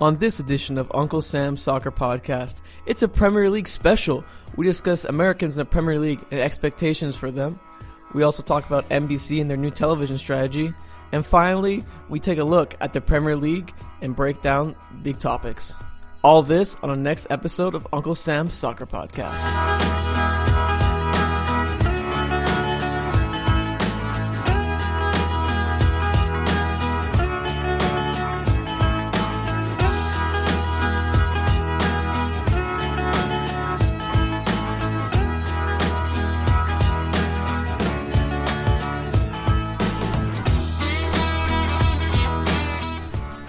On this edition of Uncle Sam's Soccer Podcast, it's a Premier League special. We discuss Americans in the Premier League and expectations for them. We also talk about NBC and their new television strategy. And finally, we take a look at the Premier League and break down big topics. All this on the next episode of Uncle Sam's Soccer Podcast.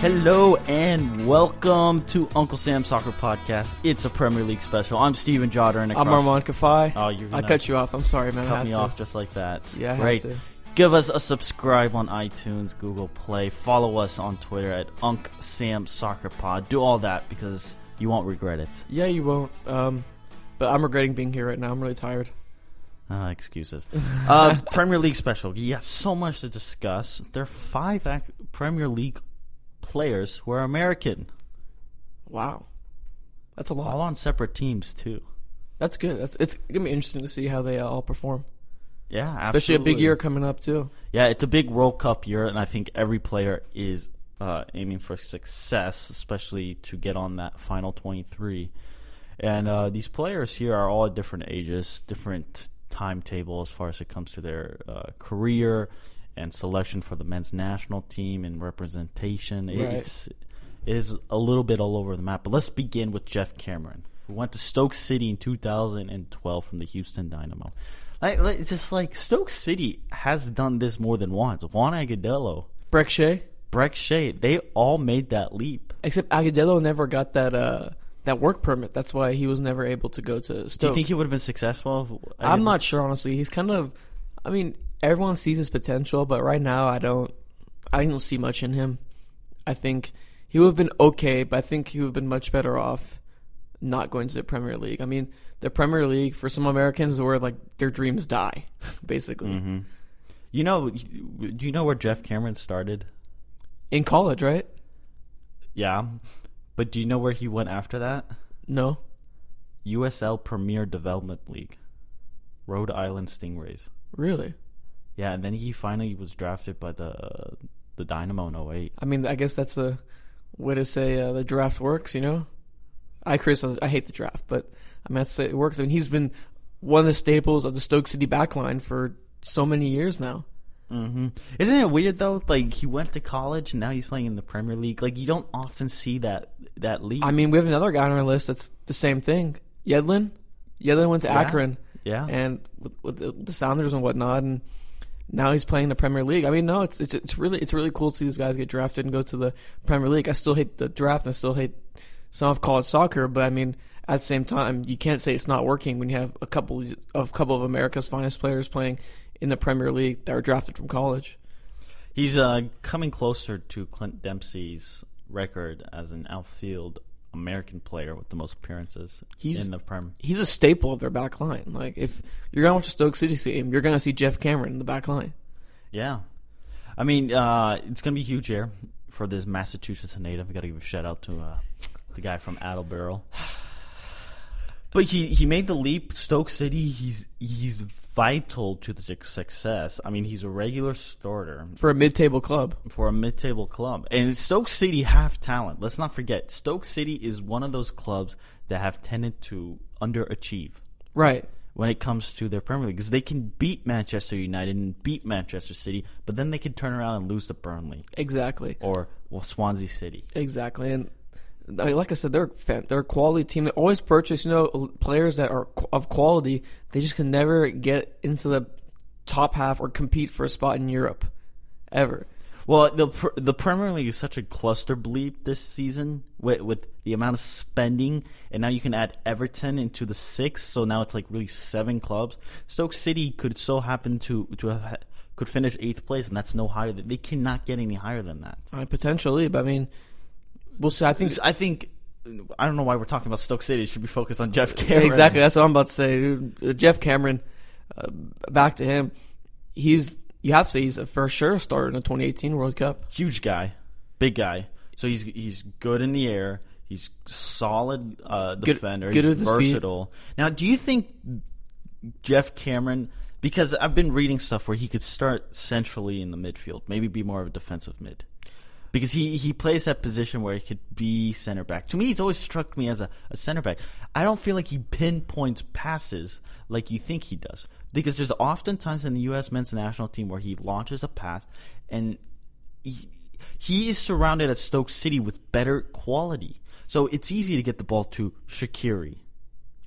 Hello and welcome to Uncle Sam's Soccer Podcast. It's a Premier League special. I'm Steven Jotter and I'm Armand Kafai. Oh, you're I cut you off. I'm sorry, man. I cut me to. off just like that. Yeah, I to. Give us a subscribe on iTunes, Google Play. Follow us on Twitter at Unc Sam Soccer Pod. Do all that because you won't regret it. Yeah, you won't. Um, but I'm regretting being here right now. I'm really tired. Uh, excuses. uh, Premier League special. Yeah, so much to discuss. There are five ac- Premier League players who are American, Wow, that's a lot. all on separate teams too. That's good. That's it's gonna be interesting to see how they uh, all perform, Yeah, especially a big year coming up too. Yeah, it's a big World Cup year, and I think every player is uh, aiming for success, especially to get on that final 23. And uh, these players here are all at different ages, different timetable as far as it comes to their uh, career and selection for the men's national team and representation. It- Right. It's it is a little bit all over the map. But let's begin with Geoff Cameron, who went to Stoke City in 2012 from the Houston Dynamo. Like, it's just like Stoke City has done this more than once. Juan Agudelo, Brek Shea, Brek Shea, they all made that leap. except Agudelo never got that uh that work permit. That's why he was never able to go to Stoke. Do you think he would have been successful? I'm not sure honestly. He's kind of, I mean, everyone sees his potential, but right now I don't, I don't see much in him. I think he would have been okay, but I think he would have been much better off not going to the Premier League. I mean, the Premier League for some Americans is where like their dreams die, basically. Mm-hmm. You know, do you know where Geoff Cameron started? In college, right? Yeah, but do you know where he went after that? No. USL Premier Development League, Rhode Island Stingrays. Really? Yeah, and then he finally was drafted by the the Dynamo in 08. I mean, I guess that's a way to say uh, the draft works. You know, I criticize. I hate the draft, but I mean, that's it works. I mean, he's been one of the staples of the Stoke City backline for so many years now. Mm-hmm. Isn't it weird though? Like he went to college and now he's playing in the Premier League. Like you don't often see that that league. I mean, we have another guy on our list that's the same thing. Yedlin. Yedlin went to Yeah. Akron, yeah, and with, with the, the Sounders and whatnot, and now he's playing the Premier League. I mean, no, it's, it's it's really it's really cool to see these guys get drafted and go to the Premier League. I still hate the draft and I still hate some of college soccer, but I mean, at the same time, you can't say it's not working when you have a couple of couple of America's finest players playing in the Premier League that were drafted from college. he's uh, coming closer to Clint Dempsey's record as an outfield American player with the most appearances He's- in the Prem. He's a staple of their back line. Like if you're gonna watch a Stoke City game, you're gonna see Geoff Cameron in the back line. Yeah, I mean uh, it's gonna be huge here for this Massachusetts native. We got to give a shout out to uh, the guy from Attleboro. But he, he made the leap. Stoke City. He's he's vital to the success. I mean, he's a regular starter for a mid-table club. for a mid-table club, and Stoke City have talent. Let's not forget, Stoke City is one of those clubs that have tended to underachieve Right. when it comes to their Premier League because they can beat Manchester United and beat Manchester City, but then they can turn around and lose to Burnley Exactly. or well, Swansea City. Exactly. And I mean, like I said, they're a fan- they're a quality team. They always purchase, you know, players that are of quality. They just can never get into the top half or compete for a spot in Europe, ever. Well, the the Premier League is such a cluster bleep this season with with the amount of spending, and now you can add Everton into the six, so now it's like really seven clubs. Stoke City could so happen to to have could finish eighth place, and that's no higher. Than, they cannot get any higher than that. Uh, potentially, but I mean, we'll see. I think I think I don't know why we're talking about Stoke City. It should be focused on Geoff Yeah, Cameron. exactly. That's what I'm about to say. Dude, Uh, Geoff Cameron, uh, back to him. He's you have to say he's a for sure starter in the 2018 World Cup. huge guy, big guy. So he's he's good in the air. He's solid uh, defender. good he's his feet. versatile. Now, do you think Geoff Cameron? Because I've been reading stuff where he could start centrally in the midfield, maybe be more of a defensive mid. Because he, he plays that position where he could be center back. To me, he's always struck me as a, a center back. I don't feel like he pinpoints passes like you think he does. Because there's often times in the U.S. men's national team where he launches a pass and he, he is surrounded at Stoke City with better quality. So it's easy to get the ball to Shaqiri.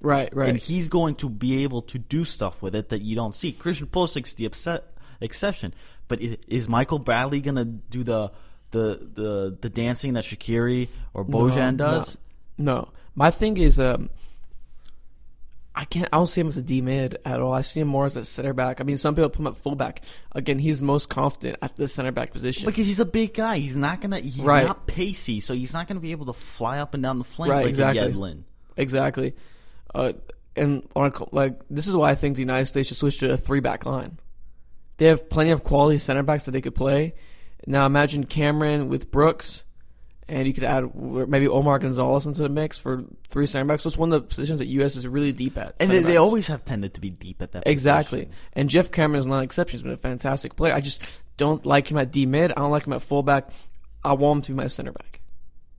Right, right. And he's going to be able to do stuff with it that you don't see. Christian Pulisic's the upset, exception. But is Michael Bradley going to do the, the the the dancing that Shaqiri or Bojan No, does? No, no. My thing is, um, I can't. I don't see him as a D mid at all. I see him more as a center back. I mean, some people put him at fullback. Again, he's most confident at the center back position. Because he's a big guy. He's not gonna. He's Right. not pacey, so he's not gonna be able to fly up and down the flanks Right, like exactly. Yedlin. Exactly. Uh, and on a, like this is why I think the United States should switch to a three back line. They have plenty of quality center backs that they could play. Now imagine Cameron with Brooks, and you could add maybe Omar Gonzalez into the mix for three center backs. So it's one of the positions that U.S. is really deep at. And they, they always have tended to be deep at that. exactly. position. And Geoff Cameron is not an exception. He's been a fantastic player. I just don't like him at D mid. I don't like him at fullback. I want him to be my center back.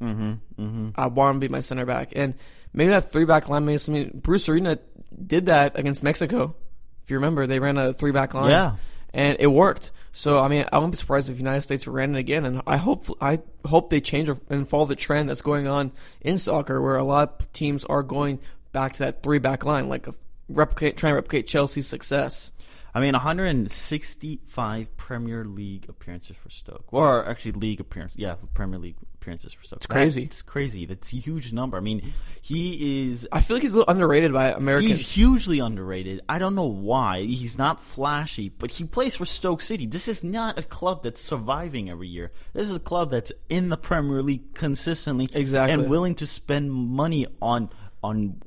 Mm-hmm. Mm-hmm. I want him to be my center back. And maybe that three back line makes I mean Bruce Arena did that against Mexico. If you remember, they ran a three back line. Yeah. And it worked. So I mean, I wouldn't be surprised if the United States ran it again. And I hope I hope they change and follow the trend that's going on in soccer, where a lot of teams are going back to that three back line, like replicate, trying to replicate Chelsea's success. I mean, 165 Premier League appearances for Stoke, or actually league appearances. Yeah, Premier League appearances for Stoke. It's crazy. It's crazy. That's a huge number. I mean, he is. I feel like he's a little underrated by Americans. He's hugely underrated. I don't know why. He's not flashy, but he plays for Stoke City. This is not a club that's surviving every year. This is a club that's in the Premier League consistently, Exactly. and willing to spend money on on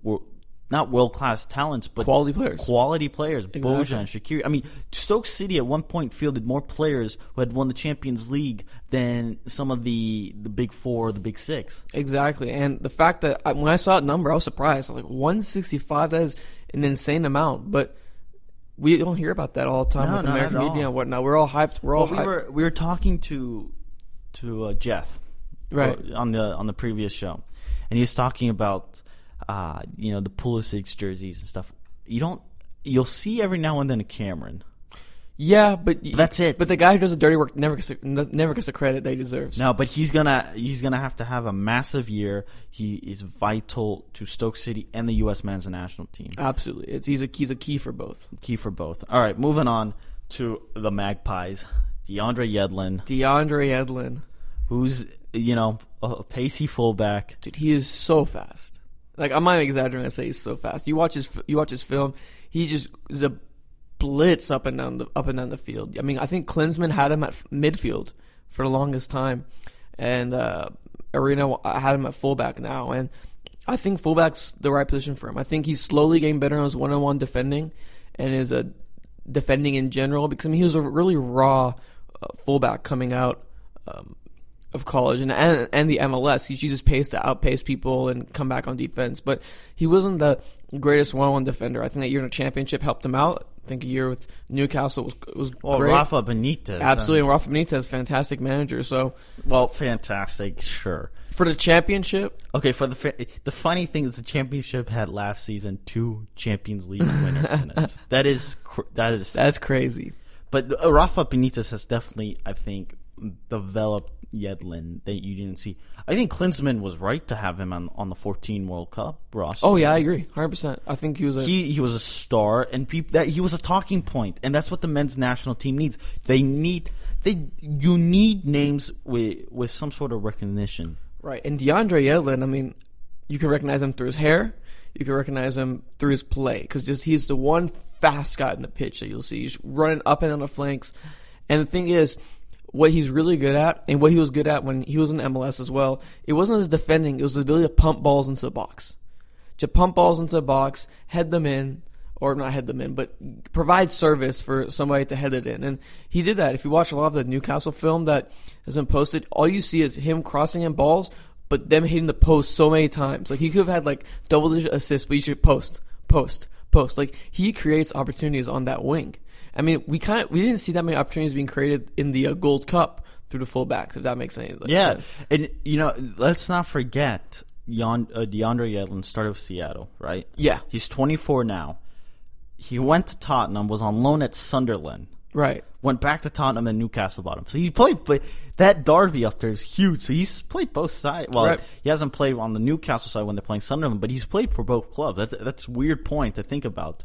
not world class talents, but Quality players. Quality players. Exactly. Bojan, Shaqiri. I mean, Stoke City at one point fielded more players who had won the Champions League than some of the the big four, or the big six. Exactly, and the fact that I, when I saw that number, I was surprised. I was like, 165. That is an insane amount, but we don't hear about that all the time No, with American media and whatnot. We're all hyped. We're all Well, we were we were talking to to uh, Jeff Right. uh, on the on the previous show, and he was talking about uh, you know the Pulisic jerseys and stuff. You don't you'll see every now and then a Cameron. yeah, but That's it. But the guy who does the dirty work never gets the, never gets the credit they he deserves. No, but he's gonna he's gonna have to have a massive year. He is vital to Stoke City and the U.S. men's national team. absolutely, it's, he's a he's a key for both. Key for both. All right, moving on to the Magpies. DeAndre Yedlin, DeAndre Yedlin, who's you know a pacey fullback. dude, he is so fast. Like I'm not exaggerating. I say he's so fast. You watch his you watch his film. He just is a blitz up and down the up and down the field. I mean, I think Klinsmann had him at midfield for the longest time, and uh, Arena had him at fullback now. And I think fullback's the right position for him. I think he's slowly getting better on his one-on-one defending, and is a defending in general. Because I mean, he was a really raw uh, fullback coming out. Um, of college and, and and the MLS. He uses pace to outpace people and come back on defense. But he wasn't the greatest one-on-one defender. I think that year in the championship helped him out. I think a year with Newcastle was was Well, great. Rafa Benitez. Absolutely, and Rafa Benitez, fantastic manager. So well, fantastic. Sure. for the championship, Okay. For the the funny thing is, the championship had last season two Champions League winners in it. That is cr- that is that's crazy. But uh, Rafa Benitez has definitely, I think, developed Yedlin that you didn't see. I think Klinsmann was right to have him on on the 14 World Cup roster. Oh yeah, I agree, hundred percent. I think he was a he he was a star, and people that he was a talking point, and that's what the men's national team needs. They need they you need names with with some sort of recognition. right. And DeAndre Yedlin, I mean, you can recognize him through his hair. You can recognize him through his play because just he's the one fast guy in the pitch that you'll see. He's running up and down the flanks. And the thing is, what he's really good at, and what he was good at when he was in MLS as well, it wasn't his defending; it was the ability to pump balls into the box, to pump balls into the box, head them in, or not head them in, but provide service for somebody to head it in. And he did that. If you watch a lot of the Newcastle film that has been posted, all you see is him crossing in balls, but them hitting the post so many times. Like he could have had like double digit assists, but you should post, post, post. Like he creates opportunities on that wing. I mean, we kind of we didn't see that many opportunities being created in the uh, Gold Cup through the fullbacks. If that makes any like, Yeah, sense. and you know, let's not forget Yon, uh, DeAndre Yedlin started with Seattle, right? Yeah. he's 24 now. He went to Tottenham, was on loan at Sunderland, Right. went back to Tottenham, and Newcastle bottom. So he played, but that Derby up there is huge. So he's played both sides. Well, Right. he hasn't played on the Newcastle side when they're playing Sunderland, but he's played for both clubs. That's that's a weird point to think about.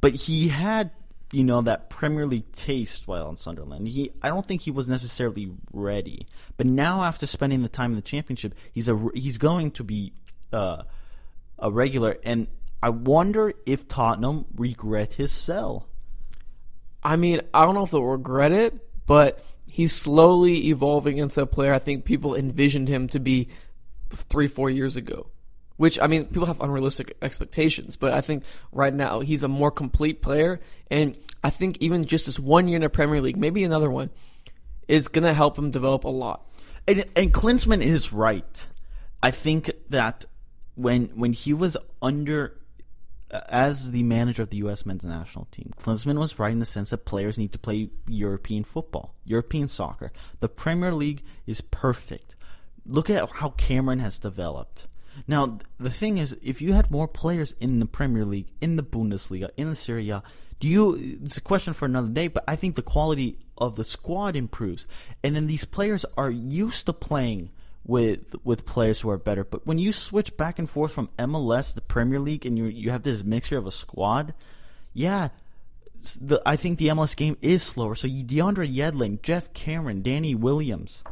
But he had, you know, that Premier League taste while on Sunderland. He, I don't think he was necessarily ready. But now, after spending the time in the Championship, he's a he's going to be uh, a regular. And I wonder if Tottenham regret his sell. I mean, I don't know if they'll regret it, but he's slowly evolving into a player I think people envisioned him to be three, four years ago. Which, I mean, people have unrealistic expectations, but I think right now he's a more complete player. And I think even just this one year in the Premier League, maybe another one, is going to help him develop a lot. And, and is right. I think that when when he was under uh, as the manager of the U.S. men's national team, Klinsmann was right in the sense that players need to play European football, European soccer. The Premier League is perfect. Look at how Cameron has developed. Now, the thing is, if you had more players in the Premier League, in the Bundesliga, in the Serie A, do you? It's a question for another day. But I think the quality of the squad improves, and then these players are used to playing with with players who are better. But when you switch back and forth from MLS to Premier League, and you you have this mixture of a squad, yeah, the, I think the MLS game is slower. So DeAndre Yedlin, Geoff Cameron, Danny Williams,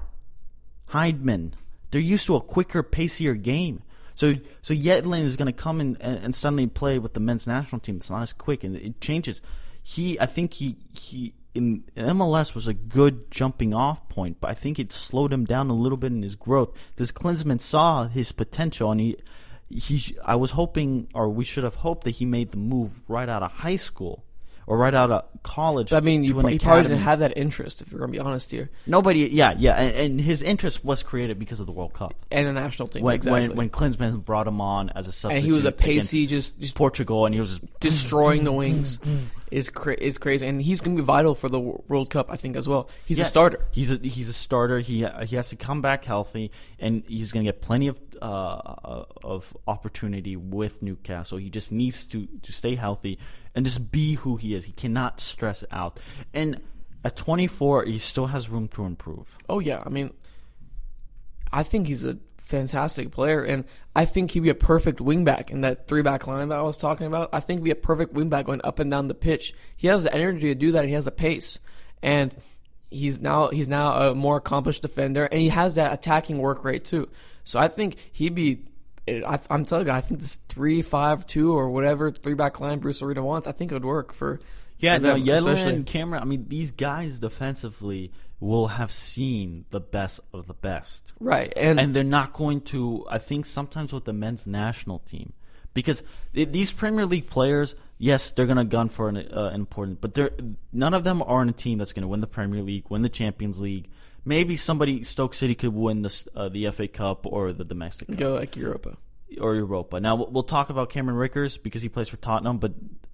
Hyndman, they're used to a quicker, pacier game. So so Yedlin is going to come in and, and suddenly play with the men's national team. It's not as quick, and it changes. He, I think he he in MLS was a good jumping off point, but I think it slowed him down a little bit in his growth because Klinsmann saw his potential, and he he. I was hoping, or we should have hoped that he made the move right out of high school or right out of college. I mean, you, to an he probably academy. didn't have that interest, if you're going to be honest here, Nobody, yeah, yeah, and, and his interest was created because of the World Cup. and the national team. When exactly. when when Klinsmann brought him on as a substitute, and he was a pacey, just, just Portugal, and he was just destroying the wings is cra- is crazy, and he's going to be vital for the World Cup, I think, as well. He's a starter. He's a he's a starter. He he has to come back healthy, and he's going to get plenty of uh, of opportunity with Newcastle. He just needs to to stay healthy and just be who he is. He cannot stress out. And at 24, he still has room to improve. Oh yeah, I mean, I think he's a fantastic player, and I think he'd be a perfect wingback in that three back line that I was talking about. I think he'd be a perfect wingback going up and down the pitch. He has the energy to do that. And he has the pace, and he's now he's now a more accomplished defender, and he has that attacking work rate too. So I think he'd be. I, I'm telling you, I think this three five two or whatever three back line Bruce Arena wants. I think it would work for. Yeah, for no, Yedlin Cameron. I mean, these guys defensively will have seen the best of the best. right, and, and they're not going to. I think sometimes with the men's national team, because th- these Premier League players, yes, they're going to gun for an uh, important, but they're none of them are on a team that's going to win the Premier League, win the Champions League. Maybe somebody Stoke City could win the uh, the FA Cup or the domestic Cup go like Europa. or Europa. Now we'll- talk about Cameron Vickers because he plays for Tottenham, but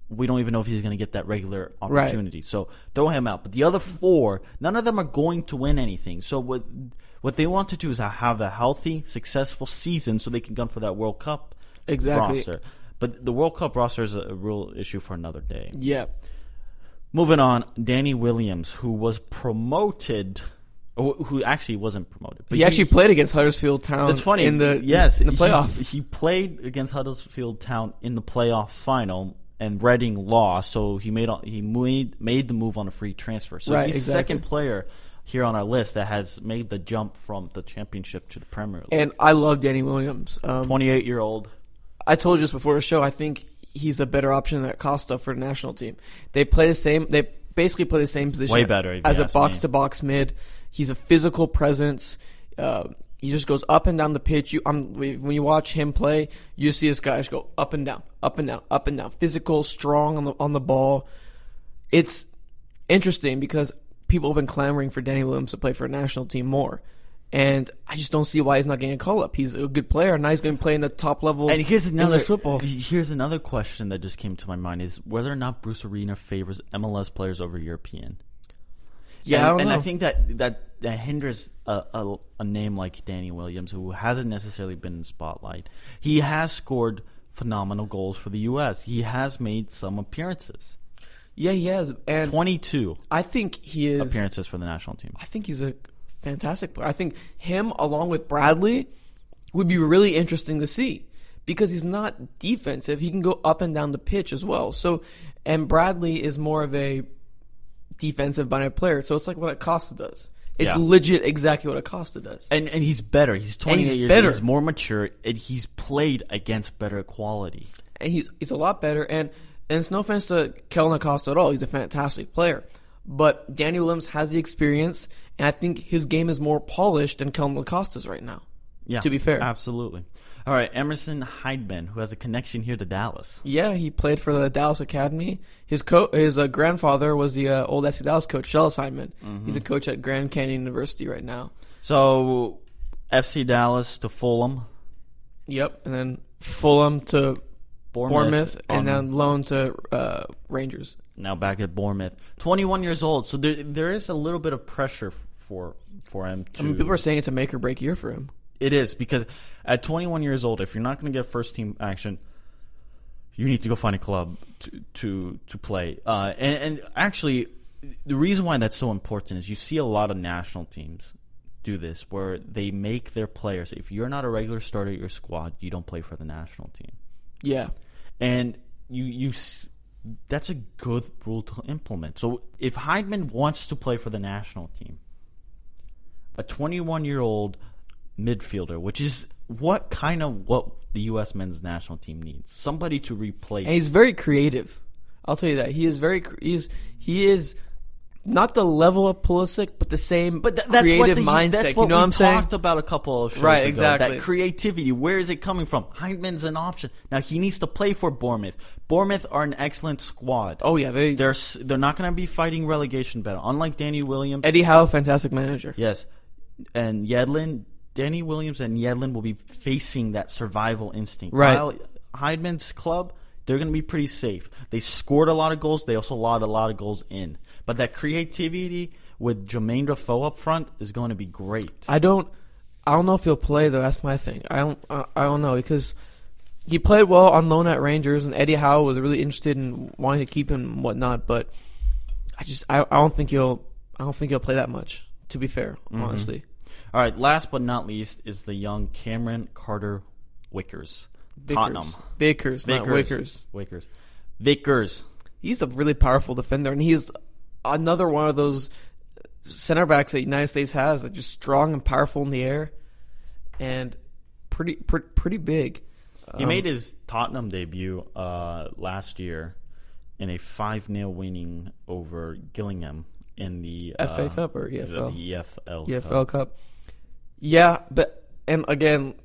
we don't even know if he's going to get that regular Right. opportunity. So throw him out. But the other four, none of them are going to win anything. So what what they want to do is have a healthy, successful season so they can gun for that World Cup Exactly. roster. But the World Cup roster is a, a real issue for another day. Yeah. Moving on, Danny Williams, who was promoted who actually wasn't promoted. But he actually played against Huddersfield Town. It's funny. in the yes in the playoff. He, played against Huddersfield Town in the playoff final, and Reading lost. So he made he made made the move on a free transfer. So Right, he's the exactly. second player here on our list that has made the jump from the championship to the Premier League. and I love Danny Williams. Um, Twenty eight year old. I told you this before the show. I think he's a better option than Costa for the national team. They play the same. They basically play the same position. Way better, as a box to box mid. He's a physical presence. Uh, he just goes up and down the pitch. You, um, when you watch him play, you see this guy just go up and down, up and down, up and down. Physical, strong on the on the ball. It's interesting because people have been clamoring for Danny Williams to play for a national team more. And I just don't see why he's not getting a call up. He's a good player, and now he's going to play in the top level And here's another football. Here's another question that just came to my mind: is whether or not Bruce Arena favors MLS players over European. Yeah, and, I and. I think that that, that hinders a, a, a name like Danny Williams, who hasn't necessarily been in spotlight. He has scored phenomenal goals for the U.S. He has made some appearances, Yeah, he has, and 22 I think he is. appearances for the national team. I think he's a fantastic player. I think him along with Bradley would be really interesting to see because he's not defensive. He can go up and down the pitch as well. So, and Bradley is more of a defensive minded player. So it's like what Acosta does. It's Yeah. legit exactly what Acosta does. And and he's better. He's 28 he's years better. old. He's more mature, and he's played against better quality. and he's he's a lot better. And and it's no offense to Kellyn Acosta at all. He's a fantastic player. But Danny Williams has the experience, and I think his game is more polished than Kellyn Acosta's right now. Yeah, To be fair. absolutely. All right, Emerson Hyndman, who has a connection here to Dallas. Yeah, he played for the Dallas Academy. His co- his uh, grandfather was the uh, old FC Dallas coach, Schellas Hyndman. He's a coach at Grand Canyon University right now. So, FC Dallas to Fulham, Yep, and then Fulham to Bournemouth, Bournemouth, and then loan to uh, Rangers. now back at Bournemouth. 21 years old, so there there is a little bit of pressure for for him. To, I mean, people are saying it's a make or break year for him. It is because at 21 years old, if you're not going to get first team action, you need to go find a club to to to play. Uh, and, and actually, the reason why that's so important is you see a lot of national teams do this, where they make their players. If you're not a regular starter at your squad, you don't play for the national team. Yeah, And you you that's a good rule to implement. So if Hyndman wants to play for the national team, a 21 year old midfielder, which is what kind of what the U.S. men's national team needs, somebody to replace. and he's very creative. I'll tell you that he is very. cre- He's he is not the level of Pulisic, but the same but th- that's creative what the, mindset. That's what you know we what I'm saying? talked about a couple of shows Right, ago. exactly. That creativity, where is it coming from? Hyndman's an option. Now he needs to play for Bournemouth. Bournemouth are an excellent squad. Oh yeah, they they're they're not going to be fighting relegation battle. Unlike Danny Williams, Eddie Howe, fantastic manager. Yes, and Yedlin, Danny Williams, and Yedlin will be facing that survival instinct. Right. While Hyndman's club, they're going to be pretty safe. They scored a lot of goals. They also allowed a lot of goals in. But that creativity with Jermaine Defoe up front is going to be great. I don't. I don't know if he'll play though. That's my thing. I don't. I, I don't know because he played well on loan at Rangers, and Eddie Howe was really interested in wanting to keep him and whatnot. But I just. I, I don't think he'll. I don't think he'll play that much. To be fair, Mm-hmm. honestly. All right, last but not least is the young Cameron Carter Wickers. Vickers. Tottenham. Vickers, not Wickers. Wickers. Vickers. He's a really powerful defender, and he's another one of those center backs that the United States has that just strong and powerful in the air, and pretty pretty, pretty big. He Um, made his Tottenham debut uh, last year in a 5 0 winning over Gillingham in the FA uh, Cup or the- EFL? The EFL. EFL Cup. Yeah, but and again,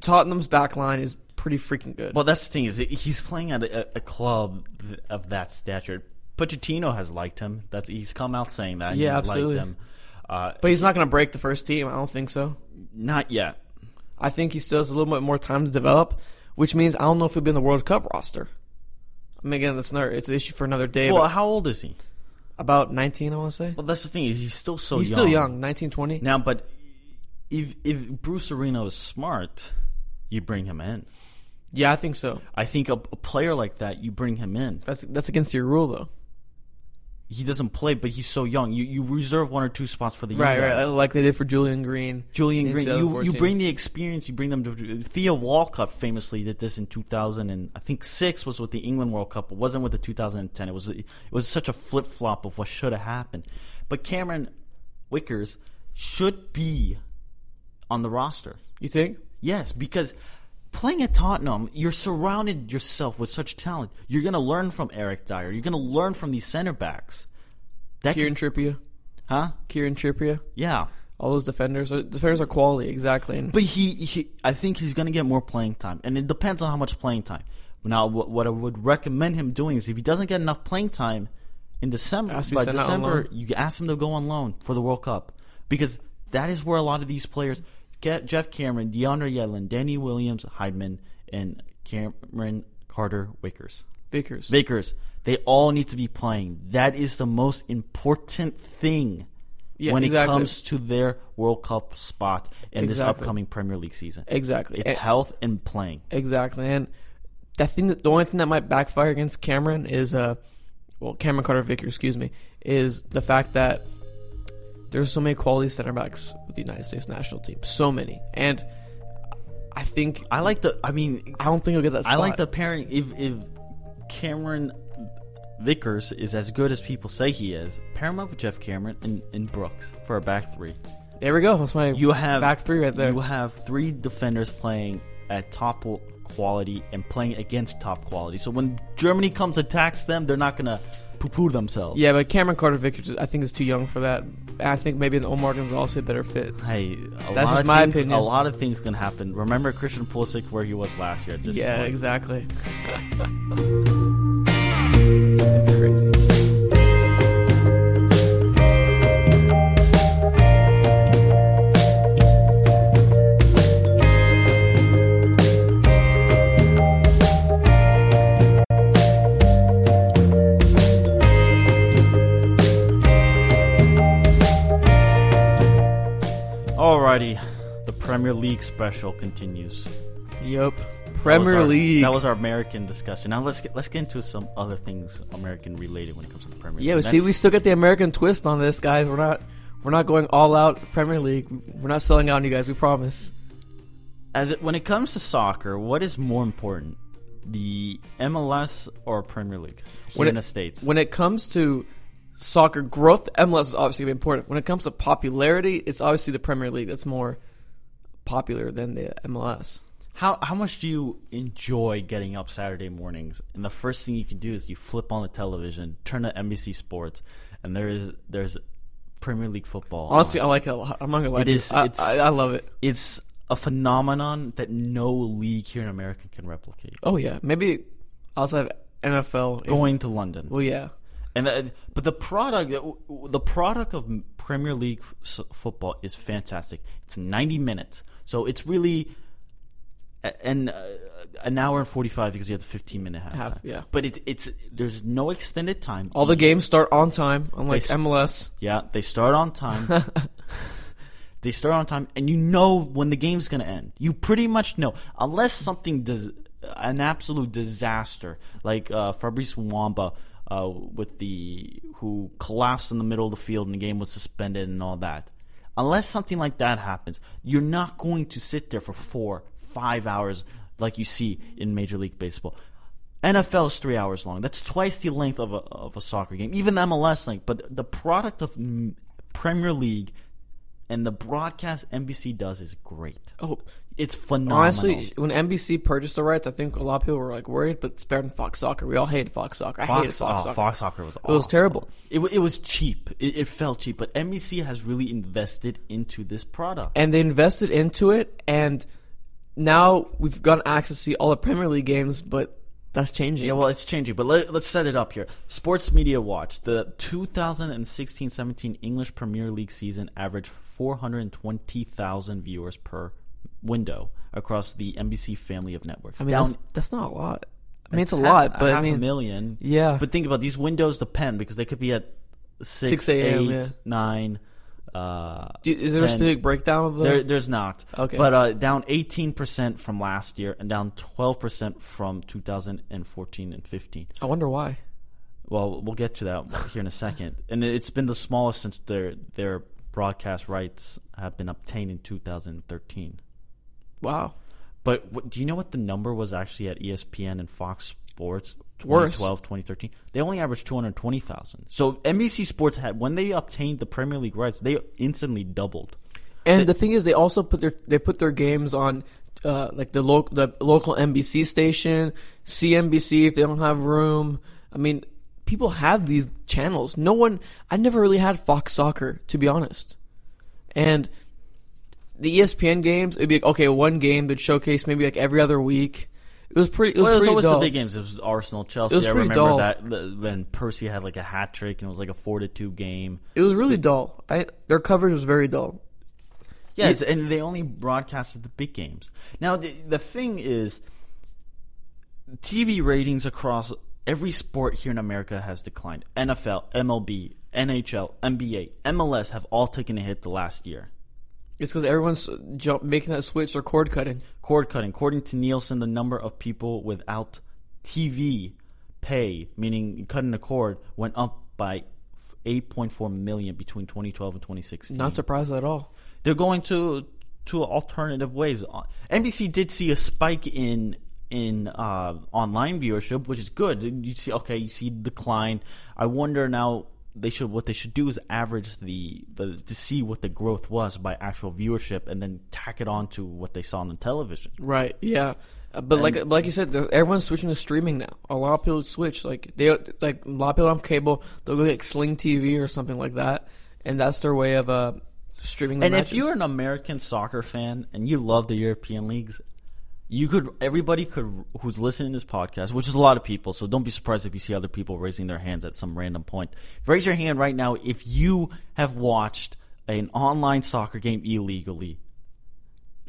Tottenham's back line is pretty freaking good. Well, that's the thing is he's playing at a, a club of that stature. Pochettino has liked him. That's he's come out saying that. Yeah, he's absolutely. liked him. Uh, but he's not going to break the first team. I don't think so. not yet. I think he still has a little bit more time to develop, which means I don't know if he'll be in the World Cup roster. I mean, again, that's another. It's an issue for another day. Well, but how old is he? About 19, I want to say. Well, that's the thing is he's still so young. He's young. still young, 19, 20. Now, but if if Bruce Arena is smart, you bring him in. Yeah, I think so. I think a, a player like that, you bring him in. That's that's against your rule, though. He doesn't play, but he's so young. You you reserve one or two spots for the young Right, right, guys. like they did for Julian Green. Julian Green, you, you bring the experience, you bring them to Theo Walcott famously did this in 2000 and I think 6 was with the England World Cup. It wasn't with the 2010. It was it was such a flip-flop of what should have happened. But Cameron Wickers should be on the roster. You think? Yes, because playing at Tottenham, you're surrounded yourself with such talent. You're going to learn from Eric Dier. You're going to learn from these center backs. That Kieran could, Trippier, huh? Kieran Trippier, Yeah. all those defenders. uh, Defenders are quality, exactly. But he, he I think he's going to get more playing time, and it depends on how much playing time. Now, what, what I would recommend him doing is if he doesn't get enough playing time in December, Has to be by sent out on December, you ask him to go on loan for the World Cup because that is where a lot of these players Geoff Cameron, DeAndre Yedlin, Danny Williams, Hyndman, and Cameron Carter Wickers. Vickers. Vickers, they all need to be playing. That is the most important thing Yeah, when exactly. it comes to their World Cup spot in this upcoming Premier League season. exactly. It's And- health and playing. Exactly, and that thing that the only thing that might backfire against Cameron is uh, well, Cameron Carter Vickers, excuse me, is the fact that there's so many quality center backs with the United States national team, so many, and I think I like the. I mean, I don't think he'll get that. Spot. I like the pairing. If if Cameron Vickers is as good as people say he is, pair him up with Geoff Cameron and, and Brooks for a back three. There we go. That's my You have back three right there. You have three defenders playing at top quality and playing against top quality. So when Germany comes attacks them, they're not gonna poo-poo themselves. yeah, but Cameron Carter Vickers, I think is too young for that. I think maybe an Omar Gonzalez a better fit. Hey, a That's lot just my things, opinion. A lot of things can happen. Remember Christian Pulisic where he was last year at this Yeah, point. exactly. Alrighty, the Premier League special continues. Yep. Premier our- League. That was our American discussion. Now let's get let's get into some other things American related when it comes to the Premier Yeah, League. but see, we still get the American twist on this, guys. We're not, we're not going all out Premier League. We're not selling out on you guys. We promise. as it, when it comes to soccer, what is more important, the MLS or Premier League here When in it- the states? When it comes to soccer growth, MLS is obviously gonna be important. When it comes to popularity, it's obviously the Premier League that's more popular than the MLS. How how much do you enjoy getting up Saturday mornings and the first thing you can do is you flip on the television, turn to NBC Sports, and there is there's Premier League football. Honestly, on. I like it a lot. I'm not gonna lie. It to is- I, I, I love it. it's a phenomenon that no league here in America can replicate. Oh yeah, maybe I also of NFL. if- Going to London, well, yeah. And the, but the product the product of Premier League football is fantastic. It's 90 minutes, so it's really and uh, an hour and 45 because you have the 15 minute half. Half, yeah. But it, it's there's no extended time. All the games start on time, unlike They MLS. Yeah, they start on time. they start on time, and you know when the game's going to end. You pretty much know, unless something does an absolute disaster, like uh, Fabrice Muamba uh, with the who collapsed in the middle of the field and the game was suspended and all that. Unless something like that happens, you're not going to sit there for four, five hours like you see in Major League Baseball. NFL is three hours long. That's twice the length of a of a soccer game, even MLS length. But the product of Premier League and the broadcast NBC does is great. Oh, It's phenomenal. honestly, when NBC purchased the rights, I think a lot of people were like worried, but it's better than Fox Soccer. We all hated Fox Soccer. I hated Fox, Fox oh, Soccer. Fox Soccer was It was terrible. It, it was cheap. It, it felt cheap, but NBC has really invested into this product. and they invested into it, and now we've gotten access to all the Premier League games, but that's changing. Yeah, well, it's changing, but let, let's set it up here. Sports Media Watch. The 2016-17 English Premier League season averaged 420,000 viewers per window across the NBC family of networks. I mean, Down, that's, that's not a lot. I mean, it's a half- lot, but half I mean, a million. yeah. But think about these windows depend because they could be at 6, 6 a.m., 8, yeah. 9. Uh, Do- is there a 10. specific breakdown of the? There, there's not. Okay. But uh, down 18% from last year and down 12% from 2014 and 15. I wonder why. Well, we'll get to that here in a second. And it's been the smallest since their their broadcast rights have been obtained in 2013. Wow. But what, do you know what the number was actually at ESPN and Fox Sports Worse. 2012, 2013? They only averaged 220,000. So NBC Sports had when they obtained the Premier League rights, they instantly doubled. And the thing is, they also put their they put their games on uh, like the local the local NBC station, CNBC if they don't have room. I mean, people have these channels. No one. I never really had Fox Soccer to be honest, and the ESPN games it'd be like, okay, one game that showcase maybe like every other week. It was pretty. It was well, it was always dull. the big games. It was Arsenal, Chelsea. It was I remember dull. that when Percy had like a hat trick and it was like a four to two game. It was really dull. I, their coverage was very dull. Yeah, it's- and they only broadcasted the big games. Now the, the thing is, TV ratings across every sport here in America has declined. NFL, MLB, NHL, NBA, MLS have all taken a hit the last year. It's because everyone's jump making that switch or cord cutting. Cord cutting. According to Nielsen, the number of people without TV pay, meaning cutting the cord, went up by 8.4 million between 2012 and 2016. Not surprised at all. they're going to to alternative ways. NBC did see a spike in in uh, online viewership, which is good. You see, okay, you see decline. I wonder now they should what they should do is average the, the to see what the growth was by actual viewership, and then tack it on to what they saw on the television. Right. Yeah. Uh, But like like you said, everyone's switching to streaming now. A lot of people switch. Like they like a lot of people have cable. They'll go get Sling TV or something like that, and that's their way of uh streaming. The And matches. if you're an American soccer fan and you love the European leagues, you could everybody could who's listening to this podcast, which is a lot of people, so don't be surprised if you see other people raising their hands at some random point. Raise your hand right now if you have watched an online soccer game illegally.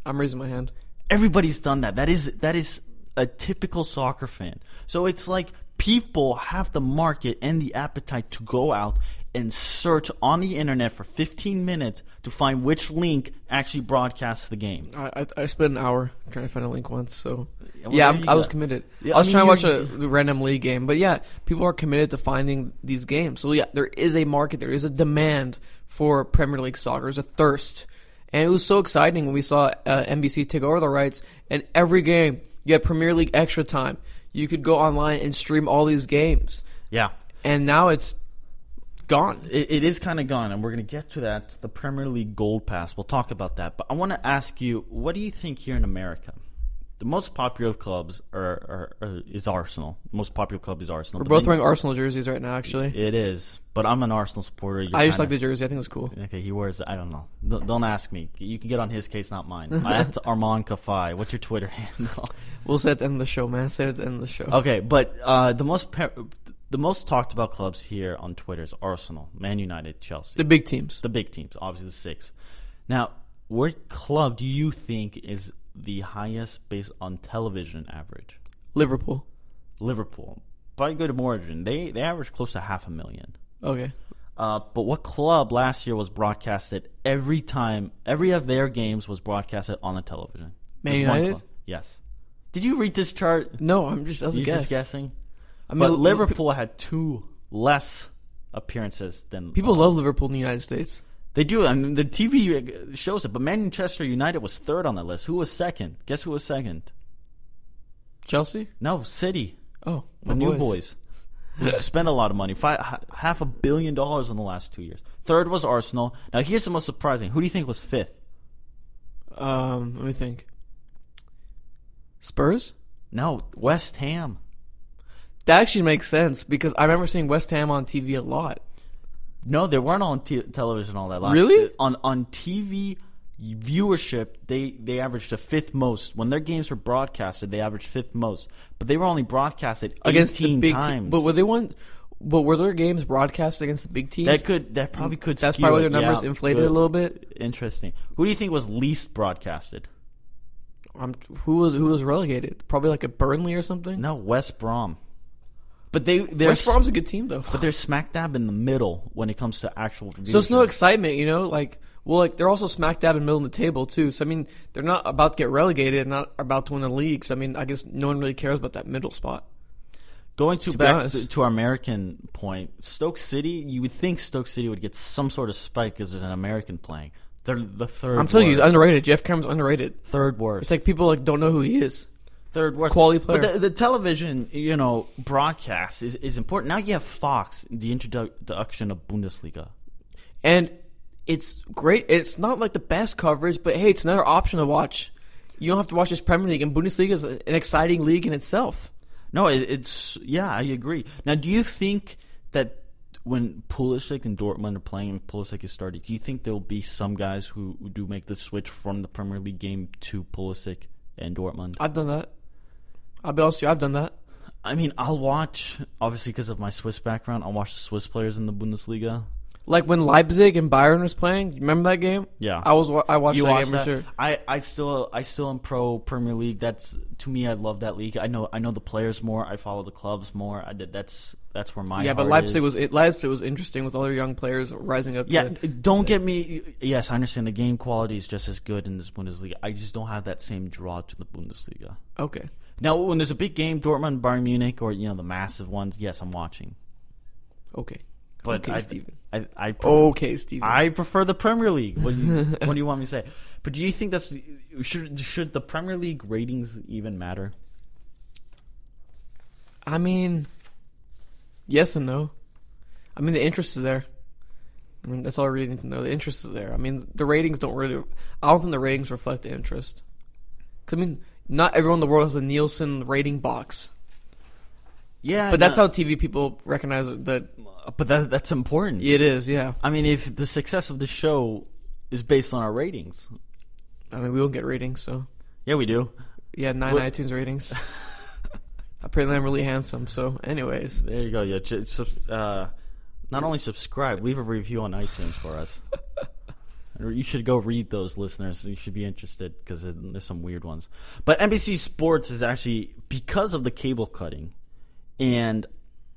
I'm raising my hand. Everybody's done that. That is that is a typical soccer fan. So it's like people have the market and the appetite to go out and search on the internet for 15 minutes to find which link actually broadcasts the game. I, I I spent an hour trying to find a link once. So well, yeah, I'm, I was committed. Yeah, I was I trying to watch a random league game, but yeah, people are committed to finding these games. So yeah, there is a market. There is a demand for Premier League soccer. There's a thirst, and it was so exciting when we saw uh, NBC take over the rights, and every game you had Premier League extra time. You could go online and stream all these games, Yeah. and now it's gone. It, it is kind of gone, and we're going to get to that. The Premier League Gold Pass. We'll talk about that. But I want to ask you, what do you think here in America? The most popular clubs are, are, are is Arsenal. The most popular club is Arsenal. We're But both then- wearing Arsenal jerseys right now. Actually, It is, but I'm an Arsenal supporter. You're I just kinda- like the jersey. I think it's cool. Okay, he wears. I don't know. Don't, don't ask me. You can get on his case, not mine. That's Armand Kafai. What's your Twitter handle? We'll say at the end of the show, man. Say it at the end of the show. Okay, but uh, the most the most talked about clubs here on Twitter is Arsenal, Man United, Chelsea, The big teams. the big teams, obviously the six. Now, what club do you think is the highest based on television average? Liverpool. Liverpool. Probably good margin. They they average close to half a million. Okay. Uh, but what club last year was broadcasted every time? Every of their games was broadcasted on the television. Man United? Yes. Did you read this chart? No, I'm just. That was You're guess. just guessing. I mean, but Li- Liverpool had two less appearances than People love Liverpool in the United States. They do. I mean, the TV shows it. But Manchester United was third on the list. Who was second? Guess who was second? Chelsea. No, City, Oh, the my new boys. Who spent a lot of money, five, half a billion dollars in the last two years. Third was Arsenal. Now here's the most surprising. Who do you think was fifth? Um, let me think. Spurs. No, West Ham. That actually makes sense because I remember seeing West Ham on TV a lot. No, they weren't on t- television all that long. Really? On on TV viewership, they they averaged the fifth most. When their games were broadcasted, they averaged fifth most. But they were only broadcasted against the 18 big times. But were they one? But were their games broadcast against the big teams? that could that probably could. That's probably their numbers yeah. inflated a little bit. Interesting. Who do you think was least broadcasted? Um, who was who was relegated? Probably like a Burnley or something. No, West Brom. But they they're West Brom's a good team though. but they're smack dab in the middle when it comes to actual. So it's no viewership. excitement, you know. Like, well, like they're also smack dab in the middle of the table too. So I mean, they're not about to get relegated, not about to win the league. So I mean, I guess no one really cares about that middle spot. Going to, To back to, to our American point, Stoke City. You would think Stoke City would get some sort of spike because there's an American playing. They're the third. I'm telling you, he's underrated. Geoff Cameron's underrated. Third worst. It's like people like don't know who he is. Third worst. quality player. But the, the television, you know, broadcast is, is important. Now you have Fox, the introduction of Bundesliga. And it's great. It's not like the best coverage, but hey, it's another option to watch. You don't have to watch this Premier League, and Bundesliga is an exciting league in itself. No, it, it's yeah, I agree. Now, do you think that when Pulisic and Dortmund are playing and Pulisic is starting, do you think there'll be some guys who, who do make the switch from the Premier League game to Pulisic and Dortmund? I've done that. I'll be honest with you, I've done that. I mean, I'll watch obviously because of my Swiss background. I'll watch the Swiss players in the Bundesliga. Like when Leipzig and Bayern was playing. You remember that game? Yeah, I was. wa- I watched you that watch game that? for sure. I, I still I still am pro Premier League. That's to me, I love that league. I know I know the players more. I follow the clubs more. I that's that's where my yeah, but Leipzig is. was it, Leipzig was interesting with all their young players rising up. Yeah, to, don't get me. Yes, I understand the game quality is just as good in this Bundesliga. I just don't have that same draw to the Bundesliga. okay. Now, when there's a big game, Dortmund, Bayern Munich, or you know the massive ones, yes, I'm watching. Okay. But okay, I, Steven. I, I, prefer, Okay, Steven. I prefer the Premier League. What do, you, what do you want me to say? But do you think that's should should the Premier League ratings even matter? I mean, yes and no. I mean, the interest is there. I mean, that's all I really need to know. The interest is there. I mean, the ratings don't really. I don't think the ratings reflect the interest. I mean, not everyone in the world has a Nielsen rating box, Yeah, but that's how TV people recognize it, that But that that's important. it is. Yeah. I mean, if the success of the show is based on our ratings, I mean, we don't get ratings, so yeah, we do. yeah, nine What- iTunes ratings. Apparently, I'm really handsome. So, anyways, There you go. Yeah, uh, not only subscribe, leave a review on iTunes for us. Or you should go read those listeners. You should be interested because there's some weird ones. But NBC Sports is actually because of the cable cutting, and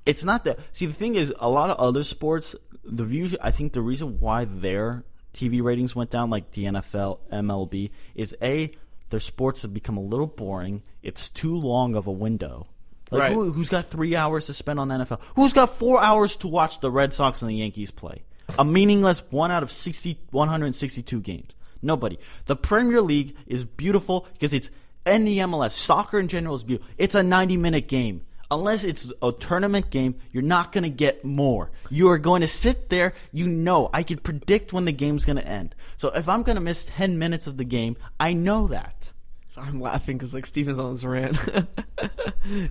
it's not that. See, the thing is, a lot of other sports, the views. I think the reason why their TV ratings went down, like the NFL, MLB, is a their sports have become a little boring. It's too long of a window. Like Right. who, who's got three hours to spend on NFL? Who's got four hours to watch the Red Sox and the Yankees play? A meaningless one out of 60, 162 games. Nobody. The Premier League is beautiful because it's and the MLS. Soccer in general is beautiful. It's a 90 minute game. Unless it's a tournament game, you're not going to get more. You are going to sit there. You know, I can predict when the game's going to end. So if I'm going to miss 10 minutes of the game, I know that. so I'm laughing because like Steven's on this rant.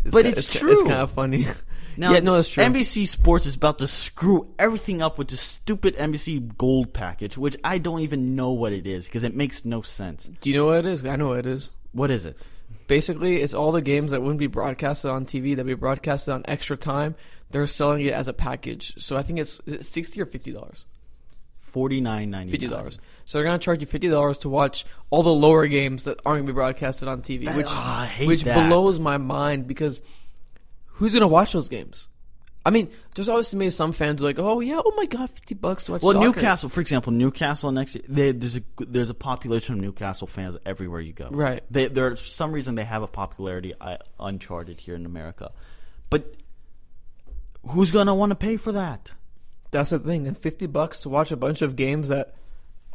But it's ki- true. It's kind of funny. Now, yeah, no, that's true. NBC Sports is about to screw everything up with the stupid NBC Gold package, which I don't even know what it is because it makes no sense. Do you know what it is? I know what it is. What is it? Basically, it's all the games that wouldn't be broadcasted on TV that would be broadcasted on extra time. They're selling it as a package. So I think it's it sixty or fifty dollars. Forty nine ninety. Fifty dollars. So they're gonna charge you fifty dollars to watch all the lower games that aren't gonna be broadcasted on TV, That- which ah, I hate which that. blows my mind because who's gonna watch those games? I mean, there's always to me some fans who are like, oh yeah, oh my god, fifty bucks to watch. Well, soccer. Newcastle, for example, Newcastle next they, there's a there's a population of Newcastle fans everywhere you go. Right. They, there for some reason they have a popularity uh, uncharted here in America, but who's gonna want to pay for that? That's the thing. And fifty bucks to watch a bunch of games that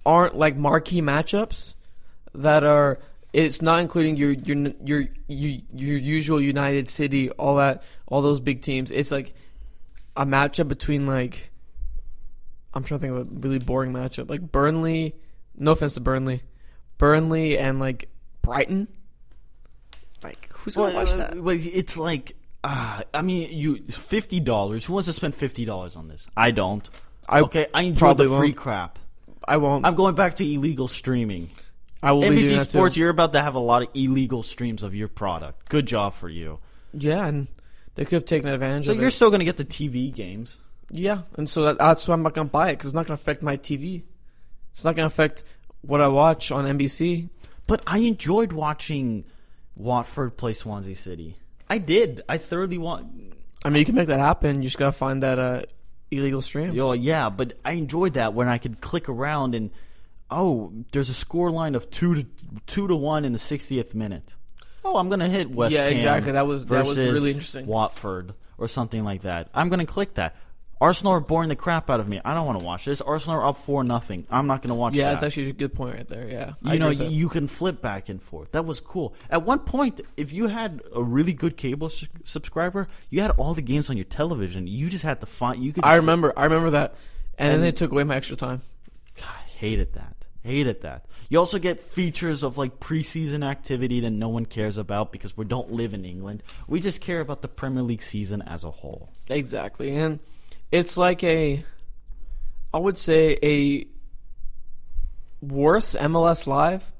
aren't like marquee matchups that are it's not including your your your your, your usual United City, all that all those big teams. It's like a matchup between like I'm trying to think of a really boring matchup. Like Burnley no offense to Burnley. Burnley and like Brighton. Like who's gonna watch that? Well, it's like, uh, I mean, you fifty dollars. Who wants to spend fifty dollars on this? I don't. I okay, I enjoy the free won't. crap. I won't. I'm going back to illegal streaming. I will be doing NBC Sports, too. you're about to have a lot of illegal streams of your product. Good job for you. Yeah, and they could have taken advantage So of it. you're it. still going to get the TV games. Yeah, and so that, that's why I'm not gonna buy it because it's not gonna affect my TV. It's not gonna affect what I watch on NBC. But I enjoyed watching Watford play Swansea City. I did. I thoroughly want. I mean, you can make that happen. You just gotta find that uh, illegal stream. Yo, yeah, but I enjoyed that when I could click around and oh, there's a score line of two to two to one in the 60th minute. Oh, I'm gonna hit West Yeah, Ham exactly. That was- that was versus really interesting. Watford, or something like that. I'm going to click that. Arsenal are boring the crap out of me. I don't want to watch this. Arsenal are up four nothing. I'm not going to watch Yeah, that. that's actually a good point right there. Yeah, I you know, you, you can flip back and forth. That was cool. At one point, if you had a really good cable subscriber, you had all the games on your television. You just had to find. You could. I remember. I remember that, and, then And- they took away my extra time. Hated that. Hated that. You also get features of like preseason activity that no one cares about because we don't live in England. We just care about the Premier League season as a whole. Exactly, and it's like a, I would say a worse MLS Live.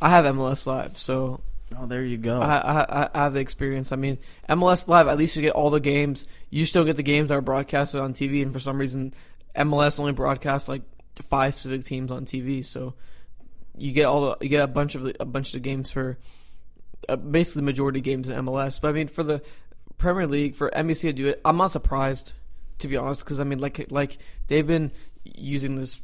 I have MLS Live, so Oh, there you go. I, I, I have the experience. I mean, MLS Live, at least you get all the games. You still get the games that are broadcasted on TV, and for some reason, MLS only broadcasts like five specific teams on TV. So you get all the you get a bunch of the, a bunch of games for uh, basically the majority of games in MLS. But I mean, for the Premier League, for NBC to do it, I'm not surprised to be honest, because I mean, like like they've been using this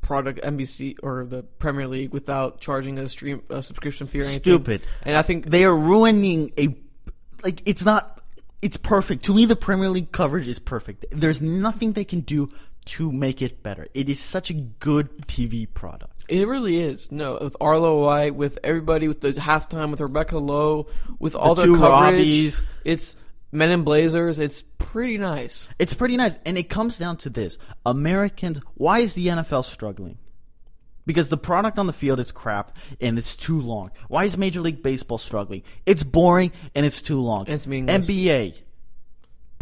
product NBC or the Premier League without charging a stream a subscription fee or anything. Stupid. And I think they are ruining a like it's not it's perfect to me the premier league coverage is perfect there's nothing they can do to make it better it is such a good tv product It really is. No, with Arlo White, with everybody, with the halftime, with Rebecca Lowe, with all The their coverage. Robbies. It's Men in Blazers. It's pretty nice. it's pretty nice and it comes down to this americans why is the nfl struggling because the product on the field is crap and it's too long why is major league baseball struggling it's boring and it's too long It's meaningless. nba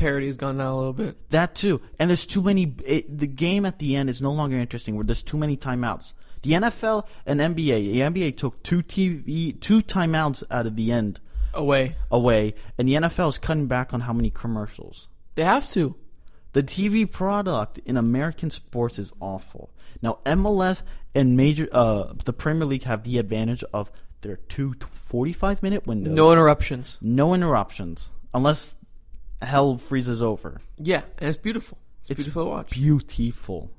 Parody's gone down a little bit. That too, and there's too many. It, the game at the end is no longer interesting. Where there's too many timeouts. The NFL and NBA. The NBA took two TV two timeouts out of the end Away. away, and the NFL is cutting back on how many commercials. They have to. The TV product in American sports is awful. Now MLS and major uh the Premier League have the advantage of their two 45 minute windows. No interruptions. no interruptions unless hell freezes over. Yeah, and it's beautiful. It's, It's beautiful to watch. Beautiful.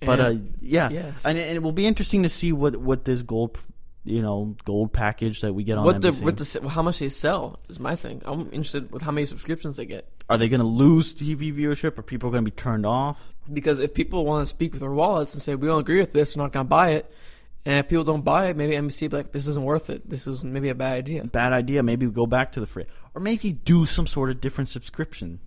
But uh, yeah, Yes. and, and it will be interesting to see what what this gold, you know, gold package that we get on what the what the how much they sell is my thing. I'm interested with how many subscriptions they get. Are they going to lose TV viewership? Are people going to be turned off? Because if people want to speak with their wallets and say we don't agree with this, we're not going to buy it, and if people don't buy it, maybe NBC be like this isn't worth it. This is maybe a bad idea. Bad idea. Maybe go back to the free, or maybe do some sort of different subscription.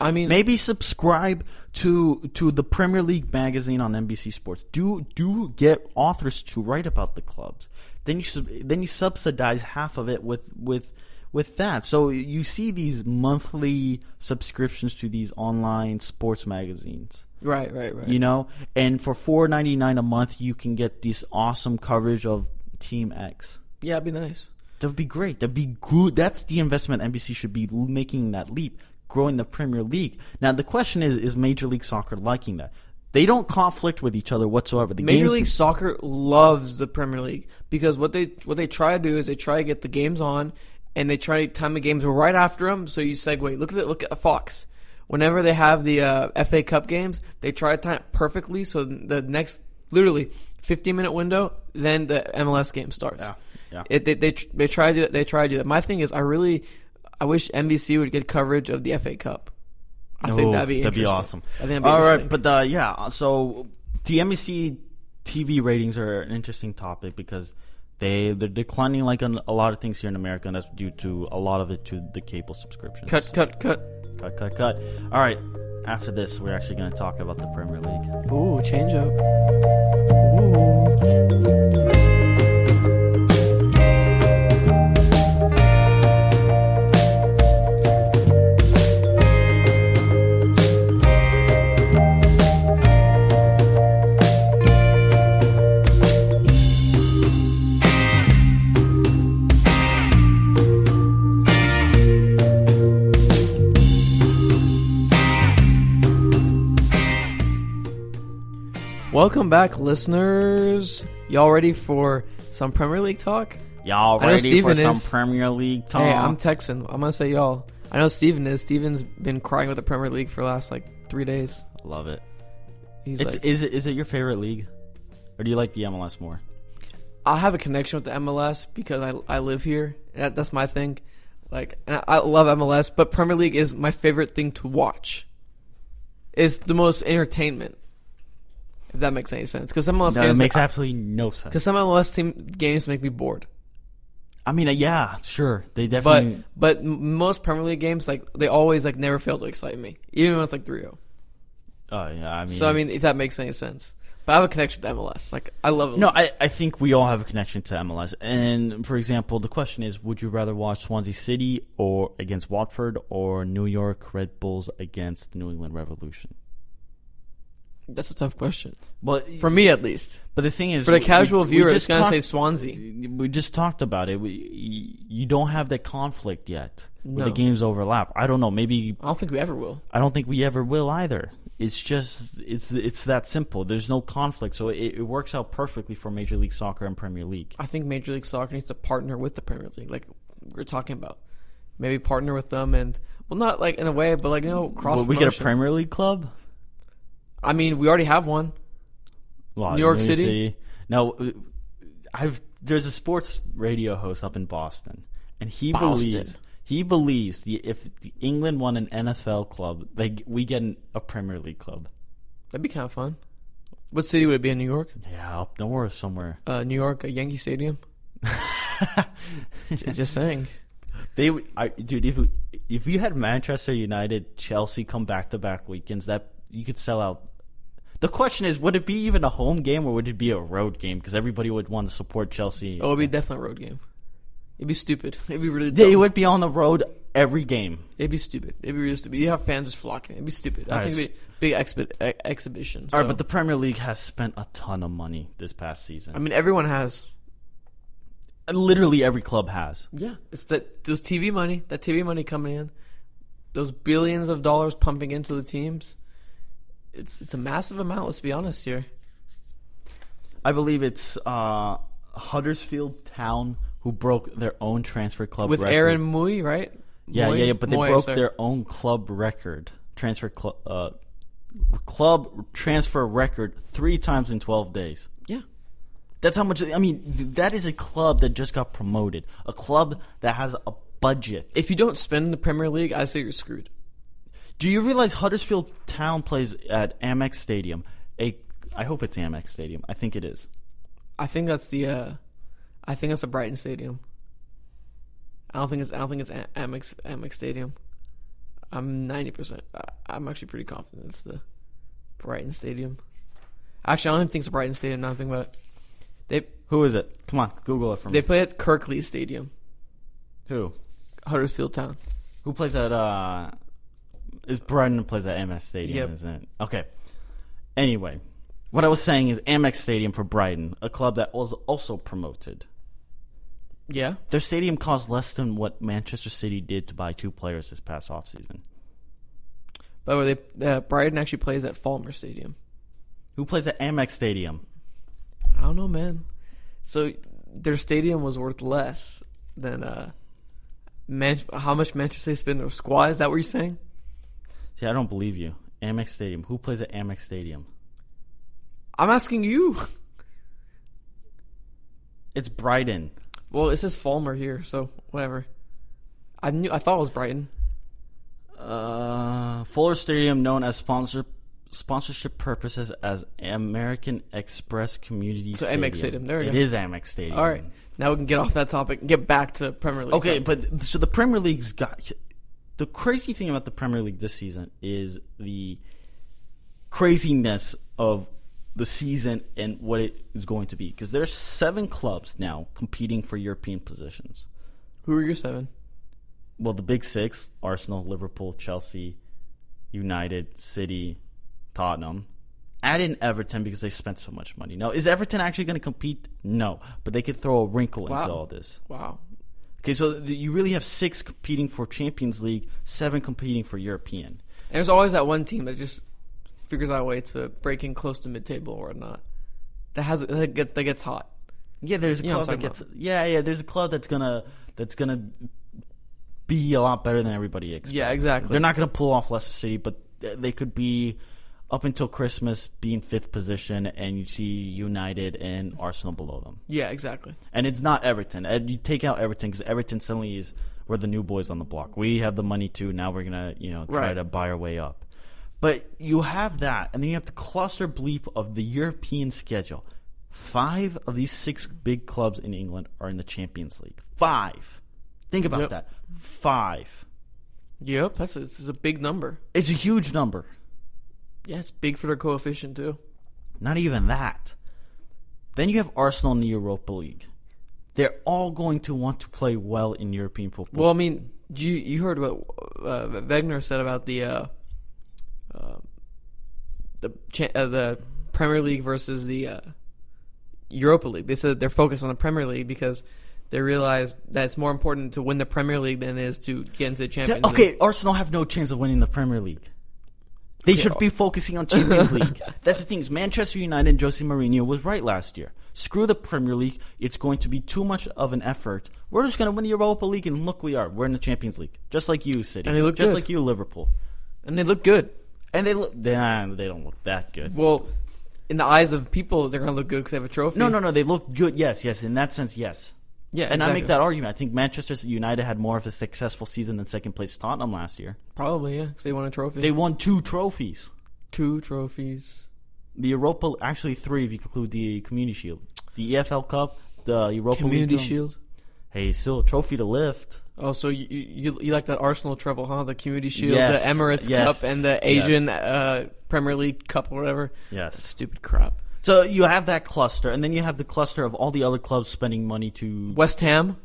I mean, Maybe subscribe to to the Premier League magazine on NBC Sports. Do do get authors to write about the clubs. Then you sub, then you subsidize half of it with with with that. So you see these monthly subscriptions to these online sports magazines. Right, right, right. You know, and for four ninety nine a month, you can get this awesome coverage of Team X. yeah, it'd be nice. That would be great. That'd be good. That's the investment NBC should be making that leap, growing the Premier League. Now the question is: Is Major League Soccer liking that? They don't conflict with each other whatsoever. The Major League Soccer loves the Premier League because what they what they try to do is they try to get the games on and they try to time the games right after them. So you segue. Look at the, look at Fox. Whenever they have the uh, FA Cup games, they try to time it perfectly. So the next, literally, 15 minute window, then the MLS game starts. Yeah, yeah. It, they, they they try to do that. They try to do that. My thing is, I really, I wish NBC would get coverage of the FA Cup. I think Oh, that'd be that'd be awesome. I think that'd be All right, but uh, yeah. So the NBC TV ratings are an interesting topic because they they're declining like on a lot of things here in America, and that's due to a lot of it to the cable subscriptions. cut, cut, cut. Cut, cut, cut. All right. After this, we're actually going to talk about the Premier League. Ooh, change up. Ooh. Welcome back, listeners. Y'all ready for some Premier League talk? Y'all I know ready for Steven some is. Premier League talk? Hey, I'm Texan. I'm gonna say y'all. I know Steven is. Steven's been crying with the Premier League for the last like three days. Love it. He's It's, like, is it is it your favorite league, or do you like the MLS more? I have a connection with the MLS because I I live here. That, that's my thing. Like, and I I love MLS, but Premier League is my favorite thing to watch. It's the most entertainment. If that makes any sense, because some MLS No, it games makes absolutely no sense. because some MLS team games make me bored. I mean, uh, yeah, sure, they definitely. but m- most Premier League games like they always like never fail to excite me, even when it's like 3-0. uh, yeah, I mean, So I mean, if that makes any sense. But I have a connection to MLS. Like I love it. No, I, I think we all have a connection to MLS. And for example, the question is would you rather watch Swansea City or against Watford or New York Red Bulls against New England Revolution? That's a tough question Well, for me at least. but the thing is, For the casual we- we viewer, it's just gonna talked- say Swansea. We just talked about it. We, you don't have that conflict yet. Where No. the games overlap. I don't know. Maybe I don't think we ever will. I don't think we ever will either. It's just it's it's that simple. There's no conflict, so it, it works out perfectly for Major League Soccer and Premier League. I think Major League Soccer needs to partner with the Premier League, like we're talking about. Maybe partner with them and well, not like in a way, but like you know, cross. Well, we get a. Premier League club. I mean, we already have one. Well, New York City? Now, uh, I've there's a sports radio host up in Boston, and he Boston. believes he believes the if the England won an NFL club, they we get an, a Premier League club. That'd be kind of fun. What city would it be in New York? Yeah, up north somewhere. Uh, New York, a Yankee Stadium. Just saying. They, would- I, dude, if if you had Manchester United, Chelsea come back to back weekends, that you could sell out. The question is, would it be even a home game or would it be a road game? Because everybody would want to support Chelsea. Oh, it'd be definitely a road game. It'd be stupid. It'd be really. they dumb. would be on the road every game. It'd be stupid. It'd be really stupid. You have fans just flocking. It'd be stupid. I think it'd be big expi- e- exhibition. All right, so- but the Premier League has spent a ton of money this past season. I mean, everyone has. Literally every club has. Yeah, it's that those TV money, that TV money coming in, those billions of dollars pumping into the teams. It's it's a massive amount. Let's be honest here. I believe it's uh, Huddersfield Town who broke their own transfer club record. With record. Aaron Mooy, right? Yeah, yeah, yeah, but they broke sorry. their own club record, transfer club, uh, club transfer record three times in twelve days. Yeah, That's how much. I mean, that is a club that just got promoted, a club that has a budget. if you don't spend in the Premier League, I say you're screwed. Do you realize Huddersfield Town plays at Amex Stadium? A, I hope it's Amex Stadium. I think it is. I think that's the. uh I think that's the Brighton Stadium. I don't think it's. I don't think it's A- Amex Amex Stadium. I'm ninety percent. I'm actually pretty confident it's the Brighton Stadium. Actually, I don't think it's the Brighton Stadium. Now I'm thinking about it. They Who is it? Come on, Google it for me. they play at Kirklees Stadium, Who? Huddersfield Town. Who plays at? uh Is Brighton plays at Amex Stadium? Yep. Isn't it? Okay. Anyway, what I was saying is Amex Stadium for Brighton, a club that was also promoted. Yeah, Their stadium cost less than what Manchester City did to buy two players this past offseason. by the way, they, uh, Brighton actually plays at Falmer Stadium. Who plays at Amex Stadium? I don't know, man. So their stadium was worth less than uh, Man- how much Manchester City spent on their squad. Is that what you're saying? See, I don't believe you. Amex Stadium. Who plays at Amex Stadium? I'm asking you. It's Brighton. Well, it says Falmer here, so whatever. I knew. I thought it was Brighton. Uh, Falmer Stadium, known as sponsor sponsorship purposes as American Express Community So Stadium. Amex Stadium, there we It go. is Amex Stadium. All right, now we can get off that topic and get back to Premier League. Okay, but so the Premier League's got the crazy thing about the Premier League this season is the craziness of the season and what it is going to be because there are seven clubs now competing for European positions. who are your seven? Well, the big six: Arsenal, Liverpool, Chelsea, United, City, Tottenham. Add in Everton because they spent so much money. Now, is Everton actually going to compete? No, but they could throw a wrinkle Wow. into all this. Wow. Okay, so th- you really have six competing for Champions League, seven competing for European. And there's always that one team that just figures out a way to break in close to mid-table or not. That has that, get, that gets hot. Yeah, there's a You club that gets. Yeah, yeah, there's a club that's gonna that's gonna be a lot better than everybody expects. Yeah, exactly. They're not gonna pull off Leicester City, but they could be up until Christmas being fifth position, and you see United and Arsenal below them. Yeah, exactly. And it's not Everton. And you take out Everton because Everton suddenly is We're the new boys on the block. We have the money too. Now we're gonna, you know, try Right. to buy our way up. But you have that, and then you have the cluster bleep of the European schedule. Five of these six big clubs in England are in the Champions League. Five. Think about Yep. that. Five. Yep, that's a, this is a big number. It's a huge number. Yeah, it's big for their coefficient too. Not even that. Then you have Arsenal in the Europa League. They're all going to want to play well in European football. Well, I mean, you you heard what uh, Wenger said about the uh, uh, the uh, the Premier League versus the uh, Europa League. They said they're focused on the Premier League because they realize that it's more important to win the Premier League than it is to get into the Champions Th- League. okay, Arsenal have no chance of winning the Premier League. They should be focusing on Champions League. That's the thing. is Manchester United and Jose Mourinho was right last year. Screw the Premier League. It's going to be too much of an effort. We're just going to win the Europa League, and look, we are. We're in the Champions League, just like you, City. And they look just good. like you, Liverpool. and they look good. And they look. Nah, they don't look that good. Well, in the eyes of people, they're gonna look good because they have a trophy. No, no, no. They look good. Yes, yes. In that sense, yes. Yeah, And I make that argument. I think Manchester United had more of a successful season than second place Tottenham last year. probably yeah, because they won a trophy. They won two trophies. two trophies. The Europa, actually three if you include the Community Shield, the EFL Cup, the Europa Community League. Shield. Hey, still a trophy to lift. Oh, so you, you you like that Arsenal treble, huh? The Community Shield, Yes, the Emirates yes, Cup, and the yes. Asian uh, Premier League Cup, or whatever. Yes. Stupid crap. So you have that cluster, and then you have the cluster of all the other clubs spending money to West Ham,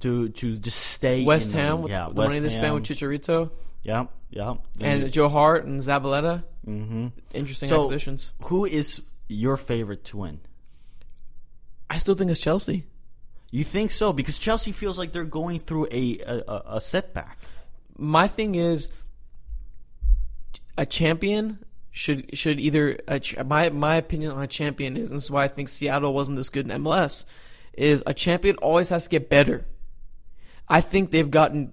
to to just stay. West in Ham, with yeah, the West money they spent Ham. with Chicharito Yeah, yeah. and Joe Hart and Zabaleta. hmm Interesting So- acquisitions. who is your favorite to win? I still think it's Chelsea. You think so? Because Chelsea feels like they're going through a, a- a setback. My thing is, a champion should should either my my opinion on a champion is, and this is why I think Seattle wasn't this good in MLS, is a champion always has to get better. I think they've gotten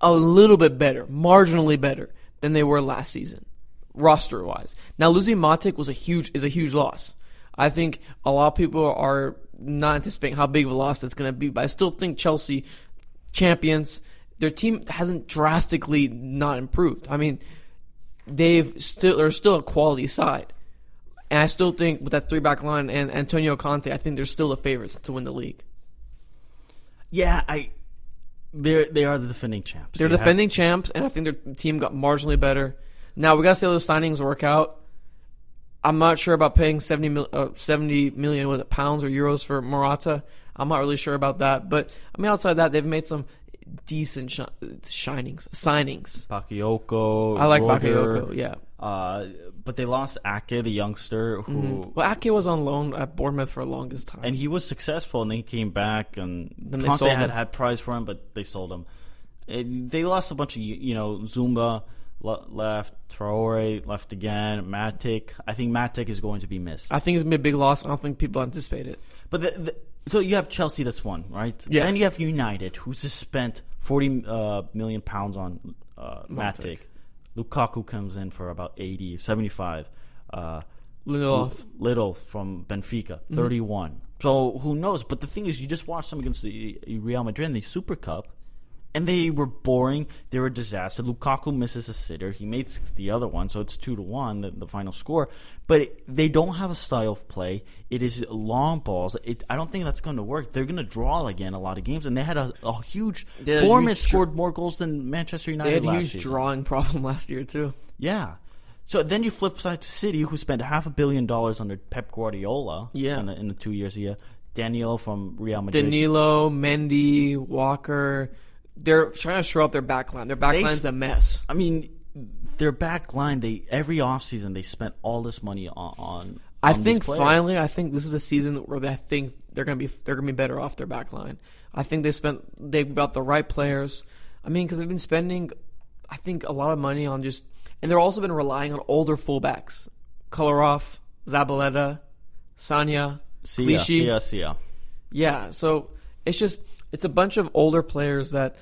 a little bit better, marginally better than they were last season, roster wise. Now losing Matic was a huge is a huge loss. I think a lot of people are not anticipating how big of a loss that's going to be, but I still think Chelsea champions. Their team hasn't drastically not improved. I mean, they've still they're still a quality side, and I still think with that three back line and Antonio Conte, I think they're still the favorites to win the league. Yeah, I. They they are the defending champs. They're You have- defending champs, and I think their team got marginally better. Now we gotta see how those signings work out. I'm not sure about paying 70, mil, uh, 70 million was it pounds or euros for Morata. I'm not really sure about that, but I mean outside that they've made some decent shi- shinings signings. Bakayoko. I like Rüdiger, Bakayoko, yeah. Uh, but they lost Ake, the youngster, who Well, Ake was on loan at Bournemouth for the longest time. and he was successful, and then he came back, and Then they sold had him. had prize for him, but they sold him. And they lost a bunch of you know Zouma left, Traore left again, Matic. I think Matic is going to be missed. I think it's gonna be a big loss. I don't think people anticipate it. But the, the, so you have Chelsea, that's one, right? Yeah. Then you have United, who's just spent forty uh, million pounds on uh, Matic. Lukaku comes in for about 80, 75. Uh, Lindelof. Little from Benfica, Mm-hmm. 31. So who knows? But the thing is, you just watched them against the Real Madrid in the Super Cup, and they were boring. They were a disaster. Lukaku misses a sitter. He made six- the other one, so it's two to one, the, the final score. But it, they don't have a style of play. It is long balls. It, I don't think that's going to work. They're going to draw again a lot of games, and they had a, a huge. They had Bournemouth huge scored more goals than Manchester United They had a huge season. drawing problem last year too. Yeah. So then you flip side to City, who spent half a billion dollars under Pep Guardiola. Yeah. In the, in the two years here. Daniel from Real Madrid. Danilo, Mendy, Walker. They're trying to shore up their backline. Their backline's a mess. I mean, their back line. They every offseason they spent all this money on. on I on think finally, I think this is the season where they think they're gonna be they're gonna be better off their backline. I think they spent they've got the right players. I mean, because they've been spending, I think a lot of money on just, and they've also been relying on older fullbacks, Kolarov, Zabaleta, Sagna, Sia. Sia, Sia. Yeah, so it's just it's a bunch of older players that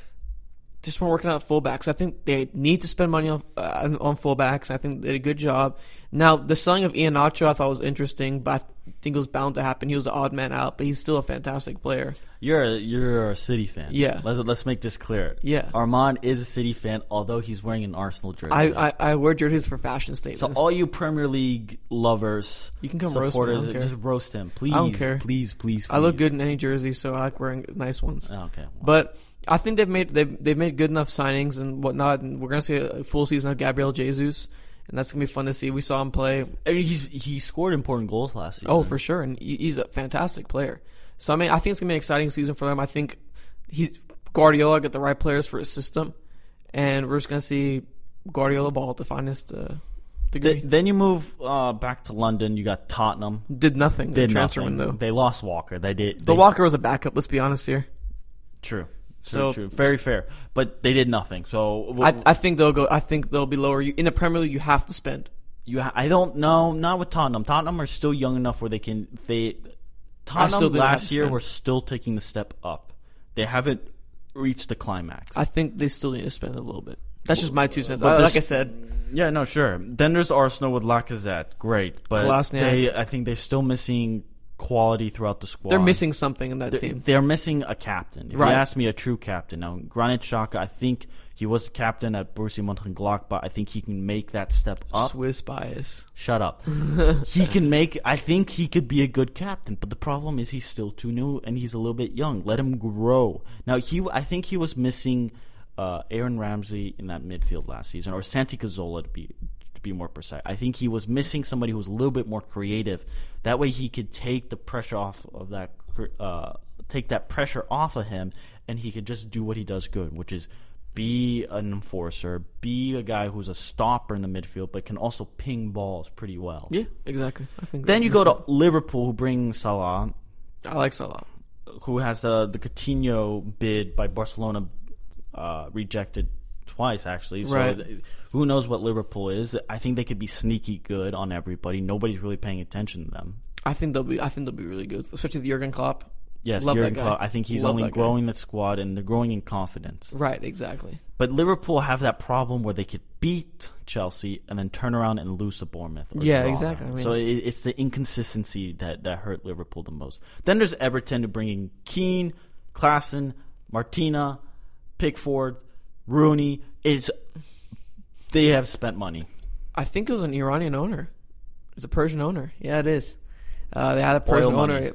just weren't working out fullbacks. I think they need to spend money on uh, on fullbacks. I think they did a good job. Now the selling of Iheanacho I thought was interesting, but I think it was bound to happen. He was the odd man out, but he's still a fantastic player. You're a, you're a City fan. Yeah. Let's let's make this clear. Yeah. Armand is a City fan, although he's wearing an Arsenal jersey. I, I, I wear jerseys for fashion statements. so all you Premier League lovers, You can come roast me, supporters, don't care. just roast him, please. I don't care. Please, please, please. I look good in any jersey, so I like wearing nice ones. Oh, okay. But I think they've made they've, they've made good enough signings and whatnot, and we're gonna see a full season of Gabriel Jesus, and that's gonna be fun to see. We saw him play. I mean, he's he scored important goals last season. Oh, for sure, and he's a fantastic player. So I mean, I think it's gonna be an exciting season for them. I think he's Guardiola got the right players for his system, and we're just gonna see Guardiola ball at the finest uh. Th- then you move uh, back to London. You got Tottenham. did nothing. Did transfer nothing. window. They lost Walker. They did. The they- Walker was a backup. Let's be honest here. True. True, So- true. Very fair. But they did nothing. So I, I think they'll go. I think they'll be lower. You, in the Premier League, you have to spend. you, ha- I don't know. Not with Tottenham. Tottenham are still young enough where they can. They I still Tottenham think they have last year were still taking the step up. They haven't reached the climax. I think they still need to spend a little bit. That's just my two cents. But like I said, yeah, no, sure. Then there's Arsenal with Lacazette. Great, but Kolasinac. they, I think they're still missing quality throughout the squad. they're missing something in that They're, team. they're missing a captain. If Right. you ask me, a true captain. Now, Granit Xhaka, I think he was the captain at Borussia Mönchengladbach. But I think he can make that step up. Swiss bias. Shut up. he can make. I think he could be a good captain, but the problem is he's still too new and he's a little bit young. Let him grow. Now he, I think he was missing uh, Aaron Ramsey in that midfield last season, or Santi Cazorla to be be more precise. I think he was missing somebody who was a little bit more creative. That way, he could take the pressure off of that. Uh, take that pressure off of him, and he could just do what he does good, which is be an enforcer, be a guy who's a stopper in the midfield, but can also ping balls pretty well. Yeah, exactly. I think. Then you go to Liverpool, who bring Salah, I like Salah. who has the the Coutinho bid by Barcelona uh, rejected twice actually. So Right. th- who knows what Liverpool is? I think they could be sneaky good on everybody. Nobody's really paying attention to them. I think they'll be. I think they'll be really good, especially the Jurgen Klopp. Yes, Love Jurgen. Klopp. I think he's Love only that growing the squad and they're growing in confidence. Right, exactly. But Liverpool have that problem where they could beat Chelsea and then turn around and lose to Bournemouth. Or Yeah, exactly. I mean- so it, it's the inconsistency that, that hurt Liverpool the most. Then there's Everton to bring in Keane, Klaassen, Martina, Pickford, Rooney. is. they have spent money. I think it was an Iranian owner. It's a Persian owner. Yeah, it is. Uh, they had a Persian Oil owner. money.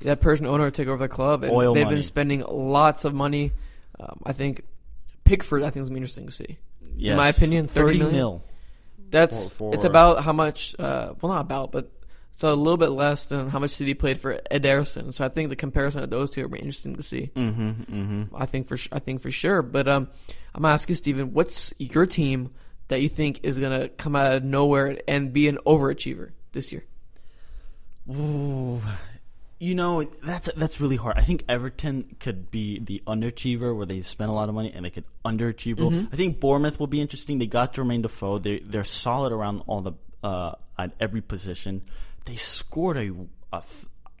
They had a Persian owner take over the club, and Oil they've money. been spending lots of money. Um, I think Pickford. I think is interesting to see. Yes. my opinion, 30 million. mil. That's For- it's about how much. Uh, well, not about, but it's a little bit less than how much did he played for Ederson. So I think the comparison of those two will be interesting to see. Mm-hmm, mm-hmm. I think for I think for sure. But um, I'm gonna ask you, Steven, what's your team that you think is gonna come out of nowhere and be an overachiever this year? Ooh, you know that's that's really hard. I think Everton could be the underachiever where they spend a lot of money and they could underachieve. Mm-hmm. I think Bournemouth will be interesting. They got Jermaine Defoe. They they're solid around all the uh, at every position. They scored a, a,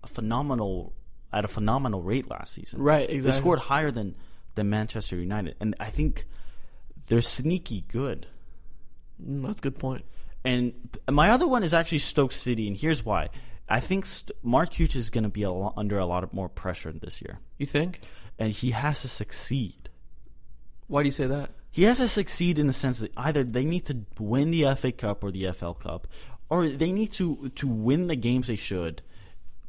a phenomenal at a phenomenal rate last season. Right, exactly. They scored higher than than Manchester United, and I think they're sneaky good. Mm, that's a good point. And my other one is actually Stoke City, and here's why. I think St- Mark Hughes is going to be a lot, under a lot of more pressure this year, You think? and he has to succeed. Why do you say that? He has to succeed in the sense that either they need to win the FA Cup or the FL Cup, or they need to to win the games they should.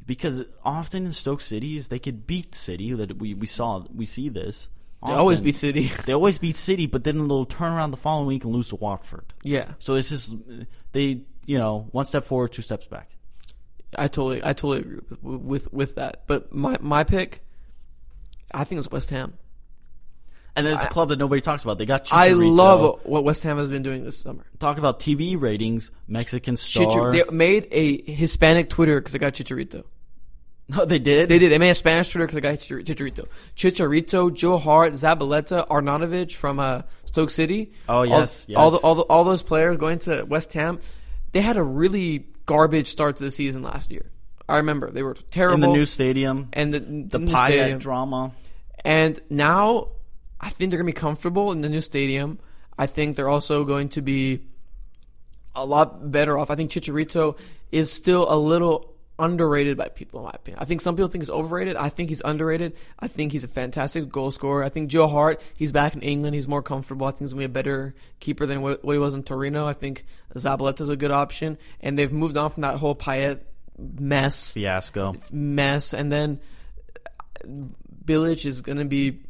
Because often in Stoke Cities they could beat City. That we, we saw we see this. They always Often. be City. They always beat City, but then they'll turn around the following week and lose to Watford. yeah, So it's just they you know one step forward, two steps back. I totally I totally agree with with, with that. But my my pick, I think it's West Ham. And there's a club that nobody talks about. They got I love what West Ham has been doing this summer. talk about TV ratings. Mexican star. Chichar- they made a Hispanic Twitter because they got Chicharito. no, they did. They did. They made a Spanish Twitter because they got Chichar- Chicharito. Chicharito, Joe Hart, Zabaleta, Arnautovic from uh, Stoke City. Oh, yes, all, all, yes. the, all, the, all those players going to West Ham. They had a really garbage start to the season last year. I remember they were terrible in the new stadium. and the, The Payet stadium. drama. And now I think they're going to be comfortable in the new stadium. I think they're also going to be a lot better off. I think Chicharito is still a little underrated by people, in my opinion. I think some people think he's overrated. I think he's underrated. I think he's a fantastic goal scorer. I think Joe Hart, he's back in England. He's more comfortable. I think he's going to be a better keeper than what he was in Torino. I think Zabaleta's a good option. And they've moved on from that whole Payet mess. Fiasco. Mess. And then Bilic is going to be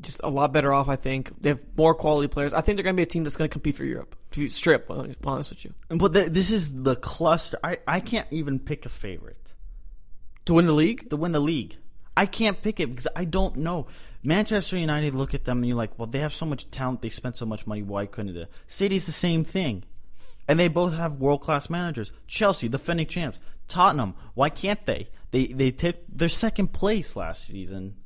just a lot better off. I think they have more quality players. I think they're going to be a team that's going to compete for Europe. To be strip, be honest with you, But the, this is the cluster. I, I can't even pick a favorite to win the league. to win the league. I can't pick it because I don't know. Manchester United look at them and you're like, well, they have so much talent, they spent so much money. Why couldn't it? City's the same thing, and they both have world class managers. Chelsea, defending champs. Tottenham, why can't they? They they took their second place last season.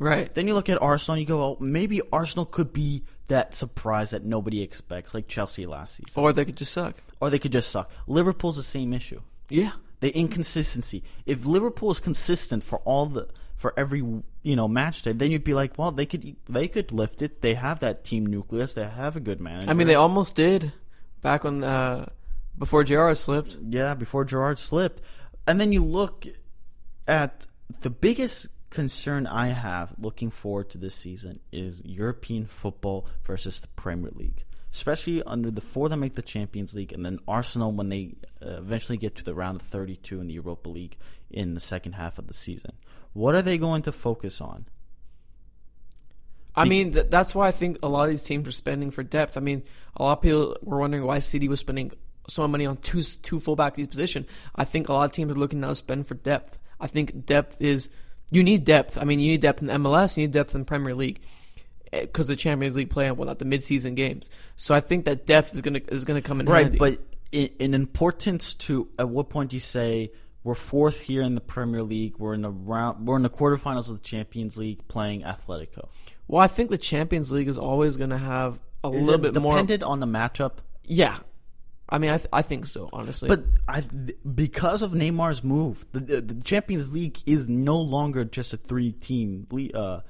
Right. Then you look at Arsenal and you go, well, maybe Arsenal could be that surprise that nobody expects, like Chelsea last season. Or they could just suck. Or they could just suck. Liverpool's the same issue. Yeah. The inconsistency. If Liverpool is consistent for all the for every you know match day, then you'd be like, well, they could they could lift it. They have that team nucleus. They have a good manager. I mean, they almost did back when uh, before JR slipped. yeah, before Gerrard slipped. And then you look at the biggest concern I have looking forward to this season is European football versus the Premier League. Especially under the four that make the Champions League, and then Arsenal when they uh, eventually get to the round of 32 in the Europa League in the second half of the season. What are they going to focus on? I mean, th- that's why I think a lot of these teams are spending for depth. I mean, a lot of people were wondering why City was spending so much money on two two fullback these position. I think a lot of teams are looking now to spend for depth. I think depth is you need depth. I mean, you need depth in MLS, you need depth in Premier League eh, because the Champions League play well, not the midseason games. So I think that depth is gonna is gonna come in Right, handy. but in, in importance to at what point do you say we're fourth here in the Premier League, we're in the round, we're in the quarterfinals of the Champions League playing Atletico. well, I think the Champions League is always gonna have a Is little it bit more. dependent on the matchup? Yeah, I mean, I th- I think so. Honestly, But I, because of Neymar's move, the, the, the Champions League is no longer just a three-team le- uh,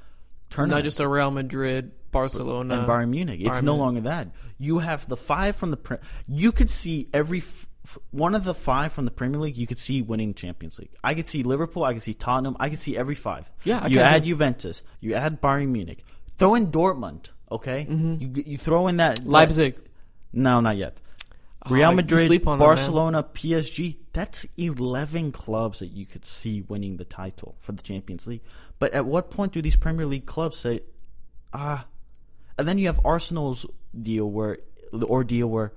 tournament. not just a Real Madrid, Barcelona, and Bayern Munich. It's Bayern no longer that. You have the five from the. Pre- you could see every f- one of the five from the Premier League. You could see winning Champions League. I could see Liverpool. I could see Tottenham. I could see every five. Yeah, I you add. Juventus. You add Bayern Munich. Throw in Dortmund. Okay. You you throw in that Mm-hmm. Leipzig. No, not yet. Oh, Real Madrid, sleep on them. Barcelona, PSG. That's eleven clubs that you could see winning the title for the Champions League. But at what point do these Premier League clubs say, ah? And then you have Arsenal's deal where the ordeal where,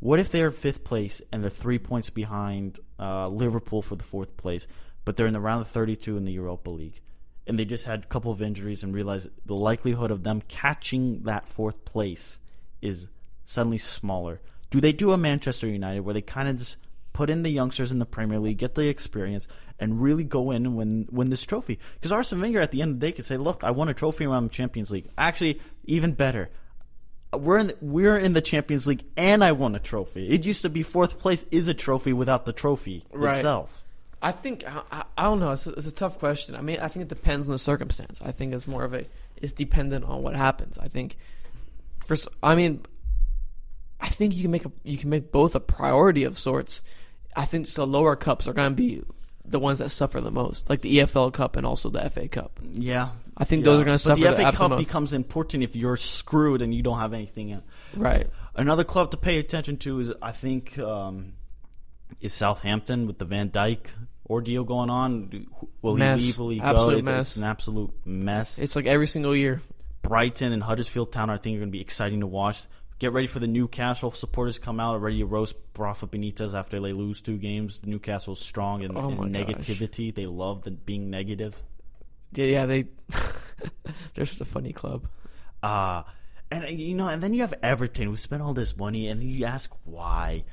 what if they're fifth place and they're three points behind uh, Liverpool for the fourth place, but they're in the round of thirty-two in the Europa League, and they just had a couple of injuries and realized the likelihood of them catching that fourth place is suddenly smaller. Do they do a Manchester United where they kind of just put in the youngsters in the Premier League, get the experience, and really go in and win win this trophy? Because Arsene Wenger at the end of the day could say, "Look, I won a trophy around the Champions League. Actually, even better." We're in the, we're in the Champions League and I won a trophy. It used to be fourth place is a trophy without the trophy Right. itself. I think I, I, don't know. It's a, it's a tough question. I mean, I think it depends on the circumstance. I think it's more of a it's dependent on what happens. I think first. I mean, I think you can make a you can make both a priority of sorts. I think just the lower cups are going to be the ones that suffer the most, like the EFL Cup and also the FA Cup. Yeah. I think those are going to But suffer the the FA Cup most. becomes important if you're screwed and you don't have anything in. right. Another club to pay attention to is I think um, is Southampton with the Van Dijk ordeal going on. Will Mess. he leave? Will he Absolute go? It's, mess. it's an absolute mess. It's like every single year. Brighton and Huddersfield Town, I think, are going to be exciting to watch. Get ready for the Newcastle supporters come out already to roast Rafa Benitez after they lose two games. Newcastle's strong in, Oh in my gosh. negativity. They love the, being negative. Yeah, yeah they they're just a funny club. Uh and uh, you know, and then you have Everton who spent all this money, and you ask why.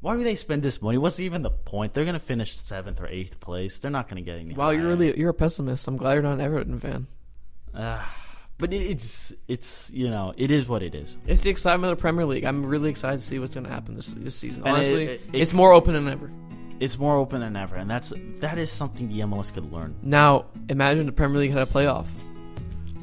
Why would they spend this money? What's even the point? They're gonna finish seventh or eighth place. They're not gonna get any. Wow, you're really you're a pessimist. I'm glad you're not an Everton fan. Ah, but it, it's it's you know it is what it is. It's the excitement of the Premier League. I'm really excited to see what's going to happen this this season. And Honestly, it- it- it- it's more open than ever. It's more open than ever, and that's that is something the MLS could learn. Now, imagine the Premier League had a playoff.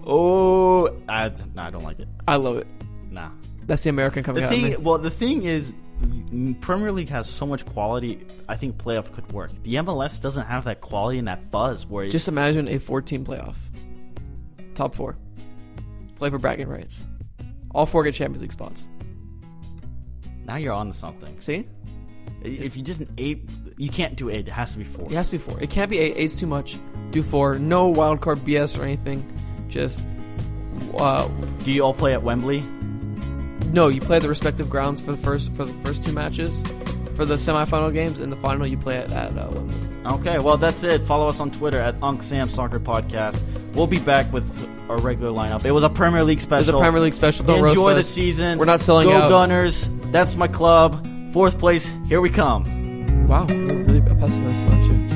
Oh, I, nah, I don't like it. I love it. Nah. That's the American coming The out. of me. thing, well, the thing is, mm, Premier League has so much quality. I think playoff could work. The MLS doesn't have that quality and that buzz. Where Just imagine a 14 playoff. Top four. Play for bragging rights. All four get Champions League spots. now you're on to something. See? If you just eight, you can't do eight. It has to be four. It has to be four. It can't be eight. Eight's too much. Do four. No wild card BS or anything. Just uh, Do you all play at Wembley? no. You play at the respective grounds for the first for the first two matches. For the semifinal games and the final, you play at, at uh, Wembley. Okay, well that's it. Follow us on Twitter at Unc Sam Soccer Podcast. We'll be back with our regular lineup. It was a Premier League special. a Premier League special. Don't Enjoy the season. We're not selling Go out. Gunners. That's my club. Fourth place. Here we come. Wow, you're really a pessimist.